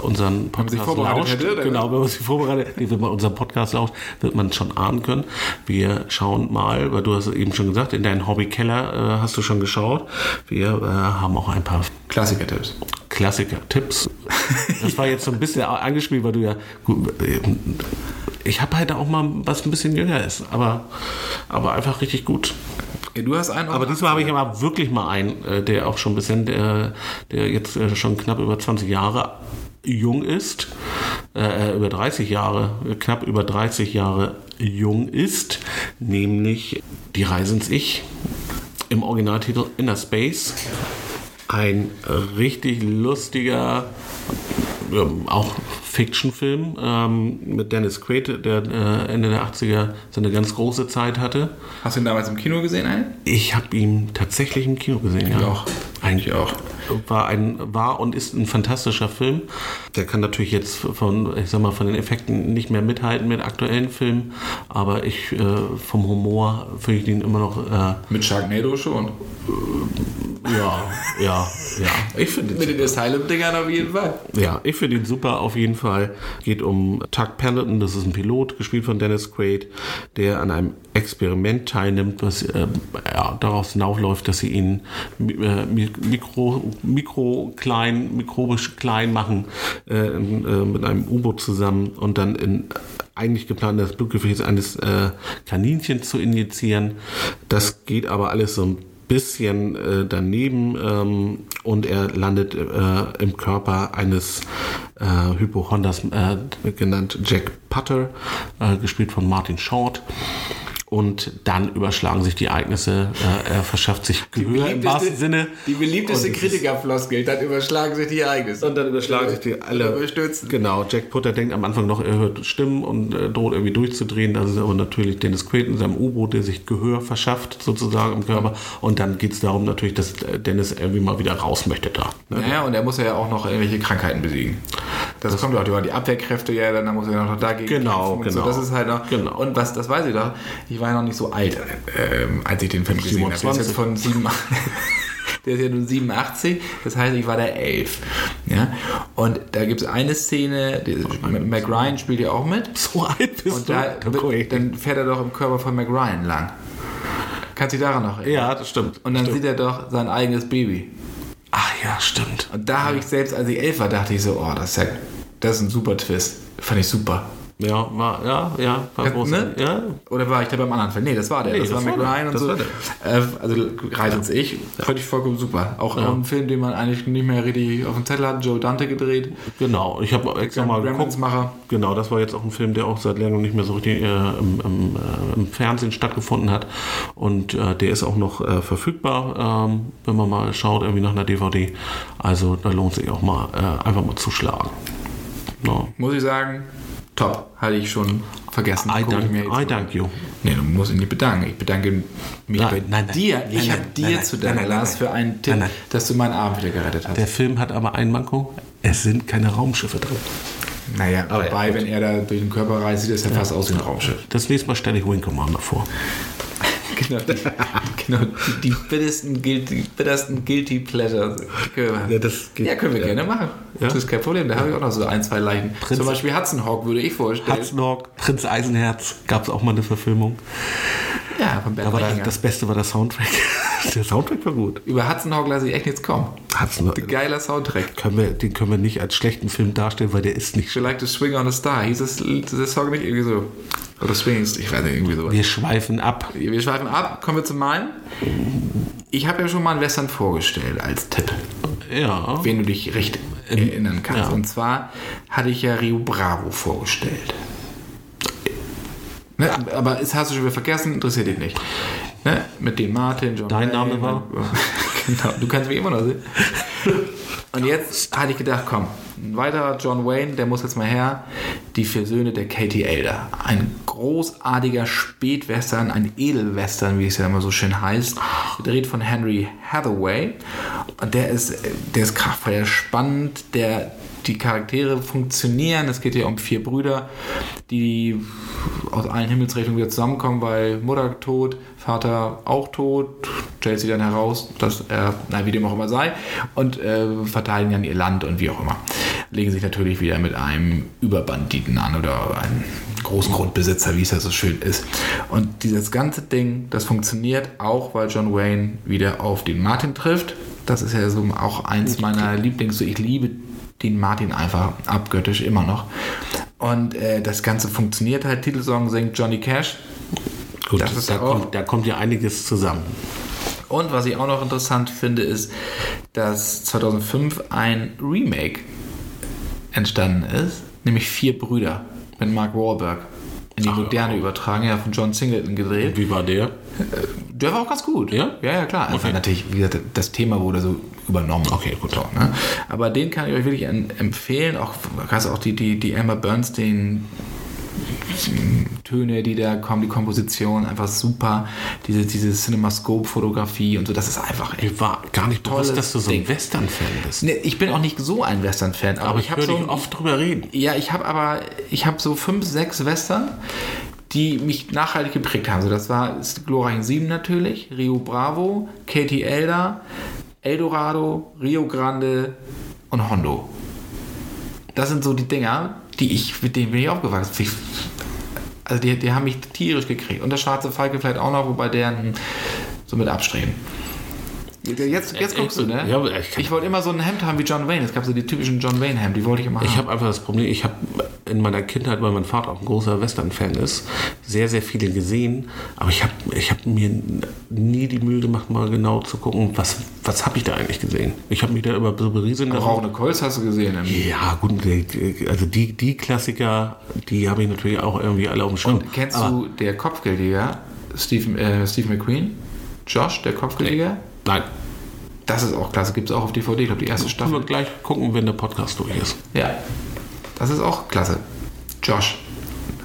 unseren Podcast vorbereitet lauscht, hätte, genau, wenn man sich vorbereitet, wenn man unseren Podcast lauscht, wird man schon ahnen können. Wir schauen mal, weil du hast eben schon gesagt, in deinen Hobbykeller äh, hast du schon geschaut. Wir äh, haben auch ein paar Klassiker-Tipps. Klassiker-Tipps. Das war jetzt so ein bisschen angespielt, weil du ja. Gut, ich habe halt auch mal was ein bisschen jünger ist, aber, aber einfach richtig gut. Ja, du hast einen Aber diesmal habe ich aber wirklich mal einen, äh, der auch schon ein bisschen, der, der jetzt äh, schon knapp über 20 Jahre jung ist, äh, über 30 Jahre, äh, knapp über 30 Jahre jung ist, nämlich Die Reise ins Ich im Originaltitel Inner Space. Ein richtig lustiger, auch Fiction-Film ähm, mit Dennis Quaid, der äh, Ende der 80er so eine ganz große Zeit hatte. Hast du ihn damals im Kino gesehen, einen? Ich habe ihn tatsächlich im Kino gesehen, ja. auch. Eigentlich auch. War, ein, war und ist ein fantastischer Film. Der kann natürlich jetzt von, ich sag mal, von den Effekten nicht mehr mithalten mit aktuellen Filmen, aber ich äh, vom Humor finde ich ihn immer noch, äh, Mit Sharknado schon. ja, ja, ja. Ich finde Mit den Asylum-Dingern auf jeden Fall. Ja, ich finde ihn super auf jeden Fall. Geht um Tuck Pendleton, das ist ein Pilot, gespielt von Dennis Quaid, der an einem Experiment teilnimmt, was äh, ja, darauf hinaufläuft, dass sie ihn äh, mi- mikro, mikro klein, mikrobisch klein machen äh, äh, mit einem U-Boot zusammen und dann in eigentlich geplant, das Blutgefäß eines äh, Kaninchens zu injizieren. Das geht aber alles so ein bisschen äh, daneben ähm, und er landet äh, im Körper eines äh, Hypochonders, äh, genannt Jack Putter, äh, gespielt von Martin Short. Und dann überschlagen sich die Ereignisse. Äh, er verschafft sich Gehör im wahrsten Sinne. Die beliebteste ist- Kritikerfloskel, dann überschlagen sich die Ereignisse. Und dann überschlagen sich die alle. Überstürzen. Genau, Jack Putter denkt am Anfang noch, er hört Stimmen und äh, droht irgendwie durchzudrehen. Das ist aber natürlich Dennis Quaid in seinem U-Boot, der sich Gehör verschafft, sozusagen im Körper. Und dann geht es darum natürlich, dass äh, Dennis irgendwie mal wieder raus möchte da. Ne? Naja, und er muss ja auch noch irgendwelche Krankheiten besiegen. Das, kommt auch, die Abwehrkräfte ja, dann muss er noch dagegen Genau, kämpfen genau. So. Das ist halt noch. Genau. Und was, das weiß ich doch, ich war ja noch nicht so alt, ähm, als ich den Film gesehen habe. Der ist 27. jetzt von sieben. Der ist ja nun 87, das heißt, ich war da elf. Ja? Und da gibt es eine Szene, die, Mac Ryan spielt ja auch mit. So alt bist Und du. da, Okay. dann fährt er doch im Körper von Mac Ryan lang. Kannst du dich daran noch erinnern? ja, das stimmt. Und dann stimmt. sieht er doch sein eigenes Baby. Ach ja, stimmt. Und da habe ich selbst, als ich elf war, dachte ich so, oh, das ist, ja, das ist ein super Twist. Fand ich super. Ja, war, ja, ja, war Ja, groß. ne? Ja, Oder war ich da beim anderen Film? Nee, das war der. Nee, das, das war. Ryan und Das so. Äh, also Reisens ich, fand ich vollkommen super. Auch, auch ein Film, den man eigentlich nicht mehr richtig auf dem Zettel hat. Joe Dante gedreht. genau. Ich habe extra mal geguckt. Genau, das war jetzt auch ein Film, der auch seit langem nicht mehr so richtig äh, im, im, äh, im Fernsehen stattgefunden hat. Und äh, der ist auch noch äh, verfügbar, ähm, wenn man mal schaut, irgendwie nach einer DVD. Also da lohnt sich auch mal äh, einfach mal zuschlagen. No. Muss ich sagen, top. Hatte ich schon vergessen. I, Guck ich thank, mir jetzt I thank you. Nee, du musst ihn nicht bedanken. Ich bedanke mich Nein, bei nein, nein. dir. Nein, ich habe dir nein, zu danken, nein, Lars, nein, für einen Tipp, nein, nein. dass du meinen Abend wieder gerettet hast. Der Film hat aber ein Manko. Es sind keine Raumschiffe drin. naja, Aber wobei, ja, wenn er da durch den Körper reist, sieht das ja, fast aus wie ein Raumschiff. Das nächste Mal stelle ich Wing Commander vor. Genau, die, genau, die, die bittersten, guilty, bittersten Guilty Pleasures. Ja, das geht- ja, können wir gerne machen. Ja. Das ist kein Problem. Da habe ich auch noch so ein, zwei Leichen. Prinz- Zum Beispiel Hudson Hawk würde ich vorstellen. Hudson Hawk, Prinz Eisenherz, gab es auch mal eine Verfilmung. ja, von Aber da, das Beste war der Soundtrack. Der Soundtrack war gut. Über Hudson Hawk lasse ich echt nichts kommen. Hudson Hawk, Geiler Soundtrack. können wir, den können wir nicht als schlechten Film darstellen, weil der ist nicht schlecht. like to swing on a star. Hieß das, der Song nicht irgendwie so? Oder swingst, ich weiß nicht, irgendwie so. Wir schweifen ab. Wir schweifen ab, kommen wir zu meinem. Ich habe ja schon mal einen Western vorgestellt als Tipp, Ja. wen du dich recht erinnern kannst. ja. Und zwar hatte ich ja Rio Bravo vorgestellt. Ne? Aber das hast du schon wieder vergessen, interessiert dich nicht. Ne? Mit Dean Martin, John Dein Name war? genau, du kannst mich immer noch sehen. Und jetzt hatte ich gedacht, komm, ein weiterer John Wayne, der muss jetzt mal her. Die vier Söhne der Katie Elder. Ein großartiger Spätwestern, ein Edelwestern, wie es ja immer so schön heißt. Gedreht von Henry Hathaway. Und der ist, der ist kraftvoll, der ist spannend, der, die Charaktere funktionieren. Es geht ja um vier Brüder, die aus allen Himmelsrichtungen wieder zusammenkommen, weil Mutter tot, Vater auch tot, stellt sich dann heraus, dass er, na, wie dem auch immer sei, und äh, verteidigen dann ihr Land und wie auch immer. Legen sich natürlich wieder mit einem Überbanditen an oder einem großen Grundbesitzer, wie es ja so schön ist. Und dieses ganze Ding, das funktioniert auch, weil John Wayne wieder auf den Martin trifft. Das ist ja so auch eins meiner Lieblings, so ich liebe den Martin einfach abgöttisch immer noch. Und äh, das Ganze funktioniert halt. Titelsong singt Johnny Cash. Gut, Das ist da, auch- kommt, da kommt ja einiges zusammen. Und was ich auch noch interessant finde, ist, dass 2005 ein Remake entstanden ist, nämlich Vier Brüder mit Mark Wahlberg. In die Moderne übertragen, ja, von John Singleton gedreht. Wie war der? Der war auch ganz gut. Ja? Ja, ja, klar. Einfach Okay. natürlich, wie gesagt, das Thema wurde so übernommen. Okay, gut. So, ne? Aber den kann ich euch wirklich en- empfehlen. Auch, gerade auch die, die, die Emma Bernstein Töne, die da kommen, die Komposition, einfach super. Diese, diese Cinemascope-Fotografie und so, das ist einfach echt. Mir war gar nicht bewusst, dass du so ein. Western-Fan bist. Nee, ich bin auch nicht so ein Western-Fan, aber, Aber ich ich habe so dich oft drüber reden. ja, ich habe aber, ich habe so fünf, sechs Western, die mich nachhaltig geprägt haben. So, das war glorreichen Sieben natürlich, Rio Bravo, Katie Elder, Eldorado, Rio Grande und Hondo. Das sind so die Dinger, die ich, mit denen bin ich aufgewachsen. Ich, also die, die haben mich tierisch gekriegt. Und der schwarze Falke vielleicht auch noch, wobei der hm, so mit abstreben. Jetzt, jetzt guckst du, ne? Ja, ich ich wollte immer so ein Hemd haben wie John Wayne. Es gab so die typischen John Wayne-Hemd, die wollte ich immer haben. Ich habe einfach das Problem, ich habe in meiner Kindheit, weil mein Vater auch ein großer Western-Fan ist, sehr, sehr viele gesehen, aber ich habe ich hab mir nie die Mühe gemacht, mal genau zu gucken, was, was habe ich da eigentlich gesehen. Ich habe mich da über so berieseln lassen. Rauchende Colts hast du gesehen. Im Ja, gut, also die, die Klassiker, die habe ich natürlich auch irgendwie alle auf dem Schirm. Und kennst aber, du der Kopfgeldjäger, Steve, äh, Steve McQueen? Josh, der Kopfgeldjäger? Nein, Das ist auch klasse, gibt es auch auf DVD, ich glaube die erste können wir Staffel. gleich gucken, wenn der Podcast durch ist. Ja, das ist auch klasse. Josh.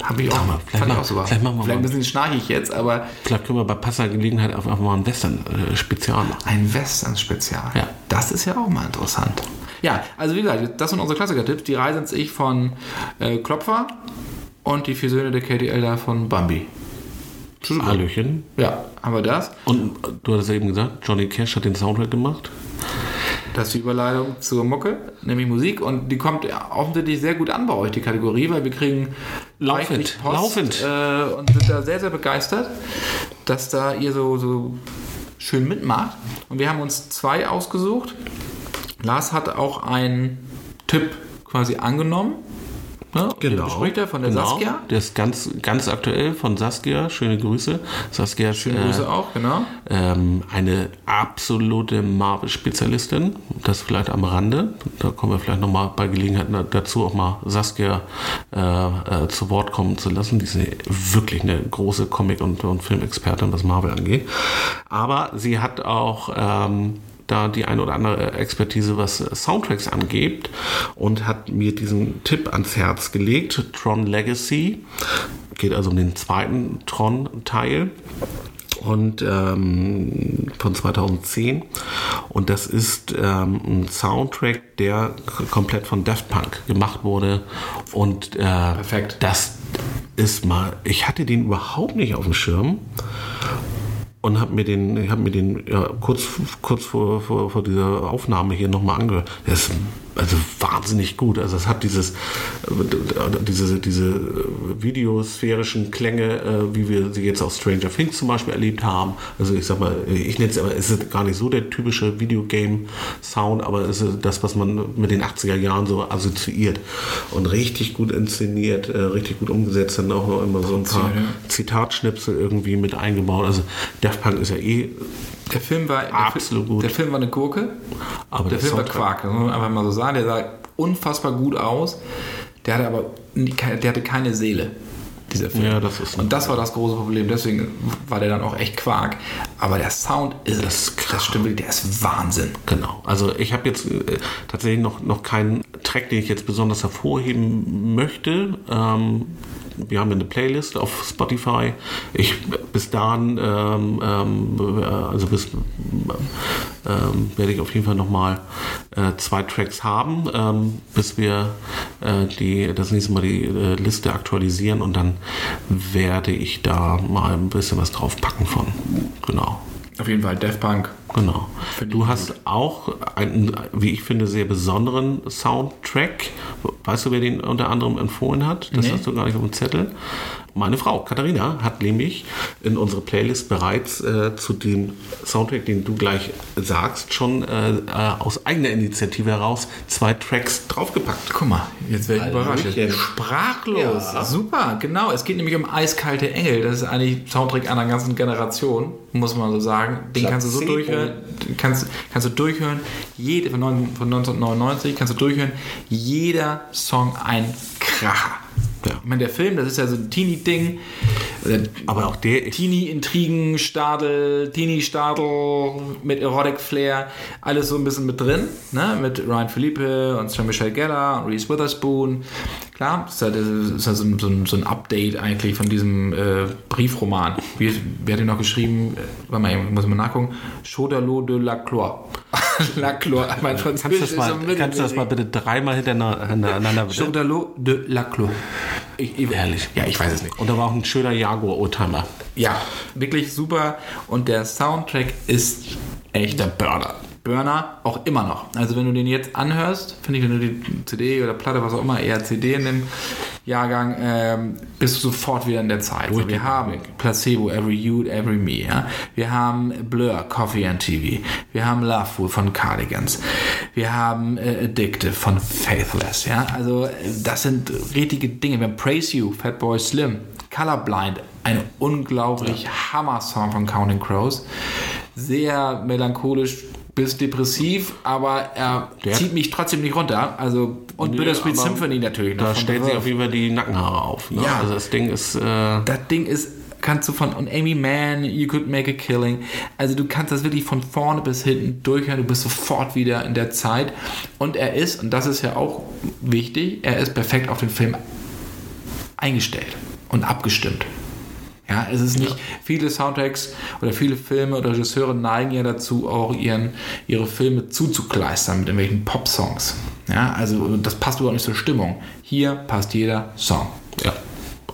Habe ich auch, mal, vielleicht fand ich mal- auch super. vielleicht machen wir vielleicht ein mal. bisschen schnarchig jetzt, aber Vielleicht können wir bei passender Gelegenheit einfach mal ein Western-Spezial machen. ein Western-Spezial. Ja. Das ist ja auch mal interessant. Ja, also wie gesagt, das sind unsere Klassiker-Tipps. Die Reise ins Ich von äh, Klopfer und die vier Söhne der Katie Elder von Bambi. Hallöchen. Ja, haben wir das. Und du hattest ja eben gesagt, Johnny Cash hat den Soundtrack gemacht. Das ist die Überleitung zur Mucke, nämlich Musik. Und die kommt offensichtlich sehr gut an bei euch, die Kategorie, weil wir kriegen Laufend, Post, laufend. Äh, und sind da sehr, sehr begeistert, dass da ihr so, so schön mitmacht. Und wir haben uns zwei ausgesucht. Lars hat auch einen Tipp quasi angenommen. Ne? Den bespricht er von der genau. Saskia. Der ist ganz, ganz aktuell von Saskia. Schöne Grüße. Saskia ist Schöne Grüße auch, genau. ähm, eine absolute Marvel-Spezialistin. Das vielleicht am Rande. Da kommen wir vielleicht nochmal bei Gelegenheit dazu, auch mal Saskia äh, äh, zu Wort kommen zu lassen. Die ist wirklich eine große Comic- und, und Filmexpertin, was Marvel angeht. Aber sie hat auch ähm, da die ein oder andere Expertise, was Soundtracks angeht und hat mir diesen Tipp ans Herz gelegt. Tron Legacy. Geht also um den zweiten Tron-Teil und ähm, von 2010 und das ist ähm, ein Soundtrack, der komplett von Daft Punk gemacht wurde und äh, Perfekt. das ist mal, ich hatte den überhaupt nicht auf dem Schirm und habe mir den, ich habe mir den ja, kurz, kurz vor, vor, vor dieser Aufnahme hier nochmal angehört. Der ist also wahnsinnig gut. Also es hat dieses, diese, diese videosphärischen Klänge, äh, wie wir sie jetzt aus Stranger Things zum Beispiel erlebt haben. Also ich sag mal, ich nenne es aber, es ist gar nicht so der typische Videogame-Sound, aber es ist das, was man mit den 80er Jahren so assoziiert. Und richtig gut inszeniert, äh, richtig gut umgesetzt, dann auch noch immer so ein paar Zitatschnipsel irgendwie mit eingebaut. Also Daft Punk ist ja eh Der Film war Absolut der, gut. Der Film war eine Gurke. Aber der der Film war Soundtrack- Quark. Das muss man einfach mal so sagen. Der sah unfassbar gut aus. Der hatte aber der hatte keine Seele. Dieser Film. Ja, das ist- Und das war das große Problem. Deswegen war der dann auch echt Quark. Aber der Sound ist das, das stimmt, der ist Wahnsinn. Genau. Also ich habe jetzt äh, tatsächlich noch, noch keinen Track, den ich jetzt besonders hervorheben möchte. Ähm, wir haben eine Playlist auf Spotify. Ich bis dahin, ähm, ähm, äh, also bis ähm, werde ich auf jeden Fall nochmal äh, zwei Tracks haben, ähm, bis wir äh, die, das nächste Mal die äh, Liste aktualisieren und dann werde ich da mal ein bisschen was drauf packen von. Genau. Auf jeden Fall Death Punk. Genau. Du hast auch einen, wie ich finde, sehr besonderen Soundtrack. Weißt du, wer den unter anderem empfohlen hat? Das Nee. hast du gar nicht auf dem Zettel. Meine Frau, Katharina, hat nämlich in unsere Playlist bereits äh, zu dem Soundtrack, den du gleich sagst, schon äh, äh, aus eigener Initiative heraus zwei Tracks draufgepackt. Guck mal, jetzt werde ich überrascht. Sprachlos. Ja. Super, genau. Es geht nämlich um Eiskalte Engel. Das ist eigentlich Soundtrack einer ganzen Generation, muss man so sagen. Den kannst du so durchhören. Kannst, kannst du durchhören. Jede, von, neun- von 1999 kannst du durchhören. Jeder Song ein Kracher. Ja. Ich meine, der Film, das ist ja so ein Teenie-Ding. Aber auch der, Teenie-Intrigen, Stadel, Teenie-Stadel mit Erotic-Flair, alles so ein bisschen mit drin, ne? mit Ryan Philippe und Sarah Michelle Gellar und Reese Witherspoon. Klar, das ist ja, ist ja so, ein, so, ein, Update eigentlich von diesem äh, Briefroman. Wie, wer hat den noch geschrieben? Äh, Warte mal, ich muss mal nachgucken. Chaudalot de la Cloire. la Cloire, mein kannst du Französisch das, mal, so kannst du das mal bitte dreimal hintereinander bitte? Chaudalot de la Cloire. Ich, ich, Ehrlich. Ja, ich weiß es nicht. Und da war auch ein schöner Jaguar-Oldtimer. Ja, wirklich super. Und der Soundtrack ist echter Burner. Burner auch immer noch. Also wenn du den jetzt anhörst, finde ich, wenn du die CD oder Platte, was auch immer, eher CD in dem Jahrgang, ähm, bist du sofort wieder in der Zeit. So, wir haben Placebo, Every You, Every Me. Ja? Wir haben Blur, Coffee and TV. Wir haben Love Fool von Cardigans. Wir haben äh, Addictive von Faithless. Ja? Also das sind richtige Dinge. Wir haben Praise You, Fatboy Slim. Colorblind, ein unglaublich Hammer-Song von Counting Crows. Sehr melancholisch bis depressiv, aber er Der- zieht mich trotzdem nicht runter. Also, und Nö, Bittersweet Symphony natürlich noch. Da stellt sich auf jeden Fall die Nackenhaare auf. Ne? Ja. Also das Ding ist, äh, Das Ding ist, kannst du von, und Amy Mann, You Could Make a Killing, also du kannst das wirklich von vorne bis hinten durchhören, du bist sofort wieder in der Zeit. Und er ist, und das ist ja auch wichtig, er ist perfekt auf den Film eingestellt und abgestimmt. Ja, es ist nicht, viele Soundtracks oder viele Filme oder Regisseure neigen ja dazu, auch ihren, ihre Filme zuzukleistern mit irgendwelchen Pop-Songs. Ja, also das passt überhaupt nicht zur Stimmung. Hier passt jeder Song. ja,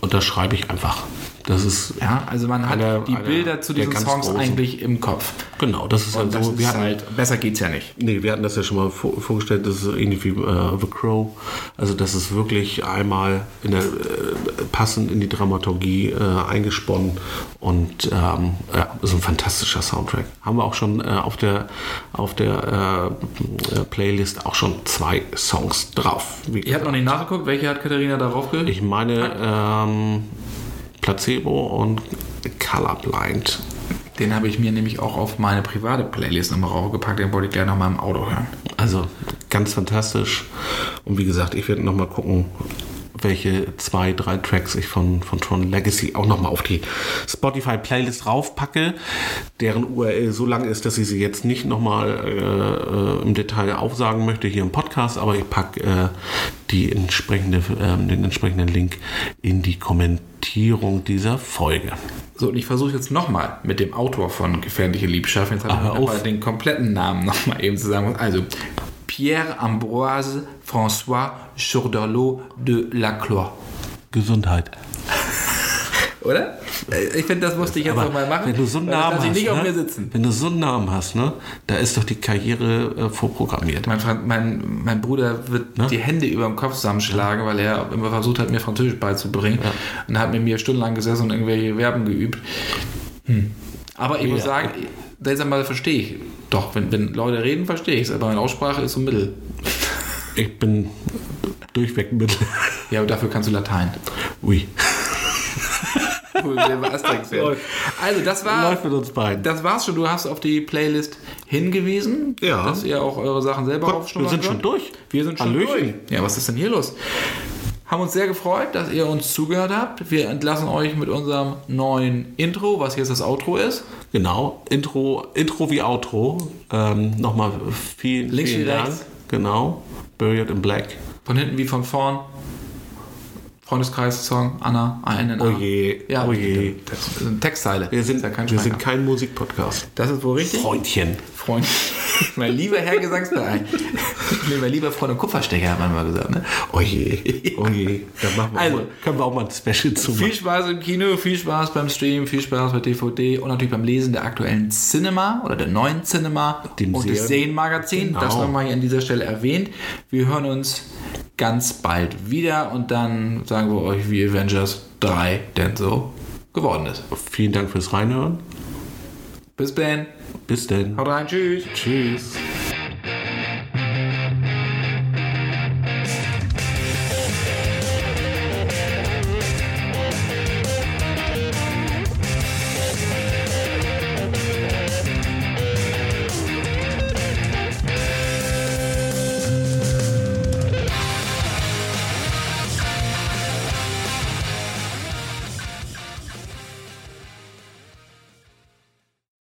unterschreibe ich einfach. Das ist Ja, also man hat Einer- die Bilder zu diesen Songs großen. eigentlich im Kopf. genau, das ist Und das so. ist Wir hatten, halt, besser geht's ja nicht. Nee, wir hatten das ja schon mal vor, vorgestellt, das ist ähnlich wie äh, The Crow. Also das ist wirklich einmal in der, äh, passend in die Dramaturgie äh, eingesponnen und ähm, ja, ist ein fantastischer Soundtrack. Haben wir auch schon äh, auf der, auf der äh, Playlist auch schon zwei Songs drauf. Ihr habt noch nicht nachgeguckt, welche hat Katharina darauf ge... ich meine ähm, Placebo und Colorblind. Den habe ich mir nämlich auch auf meine private Playlist nochmal raufgepackt, den wollte ich gleich nochmal im Auto hören. Also ganz fantastisch. Und wie gesagt, ich werde nochmal gucken, welche zwei, drei Tracks ich von, von Tron Legacy auch nochmal auf die Spotify-Playlist raufpacke, deren URL so lang ist, dass ich sie jetzt nicht nochmal äh, äh, im Detail aufsagen möchte hier im Podcast, aber ich packe äh, die entsprechende, äh, den entsprechenden Link in die Kommentierung dieser Folge. So, und ich versuche jetzt nochmal mit dem Autor von Gefährliche Liebschaft, jetzt Ah, habe ich hör noch auf. mal den kompletten Namen nochmal eben zusammen. Also, Pierre-Ambroise François Jourdalot de Lacroix. Gesundheit. Oder? Äh, Ich finde, das musste ich jetzt nochmal machen. wenn du so einen Namen hast, ne? wenn du so einen Namen hast, ne, da ist doch die Karriere äh, vorprogrammiert. Mein, mein, mein Bruder wird Ne? die Hände über dem Kopf zusammenschlagen, weil er immer versucht hat, mir Französisch beizubringen. Und er hat mit mir stundenlang gesessen und irgendwelche Verben geübt. Hm. Aber ich muss Ja. sagen, einmal verstehe ich. Doch, wenn, wenn Leute reden, verstehe ich es. Aber meine Aussprache ist so mittel. Ich bin durchweg mit. Ja, aber dafür kannst du Latein. Ui. also, das war. Läuft mit uns beiden. Das war's schon. Du hast auf die Playlist hingewiesen, Ja. dass ihr auch eure Sachen selber Gott, aufschnuppern wir sind schon durch. Wir sind schon Hallöchen. durch. Ja, was ist denn hier los? Haben uns sehr gefreut, dass ihr uns zugehört habt. Wir entlassen euch mit unserem neuen Intro, was jetzt das Outro ist. Genau. Intro, Intro wie Outro. Ähm, Nochmal vielen, Links vielen wie Dank. rechts. Genau. Buried in Black. Von hinten wie von vorn. Freundeskreis-Song, Anna, ANNA. Oh je, Ja, oh je. Das ist eine Textzeile. Wir sind, ja kein wir sind kein Musikpodcast. Das ist wohl richtig. Freundchen. Freund. mein lieber Herr Gesangsverein. nee, mein lieber Freund und Kupferstecher, hat man mal gesagt. Ne? Oh je, oh je. Da machen wir Also, mal, können wir auch mal ein Special zu Viel machen. Spaß im Kino, viel Spaß beim Stream, viel Spaß bei DVD und natürlich beim Lesen der aktuellen Cinema oder der neuen Cinema Dem und des Serien- Serienmagazin. Genau. Das nochmal hier an dieser Stelle erwähnt. Wir hören uns ganz bald wieder und dann sagen wir euch, wie Avengers 3 denn so geworden ist. Vielen Dank fürs Reinhören. Bis dann. Bis denn. Haut rein. Tschüss. Tschüss.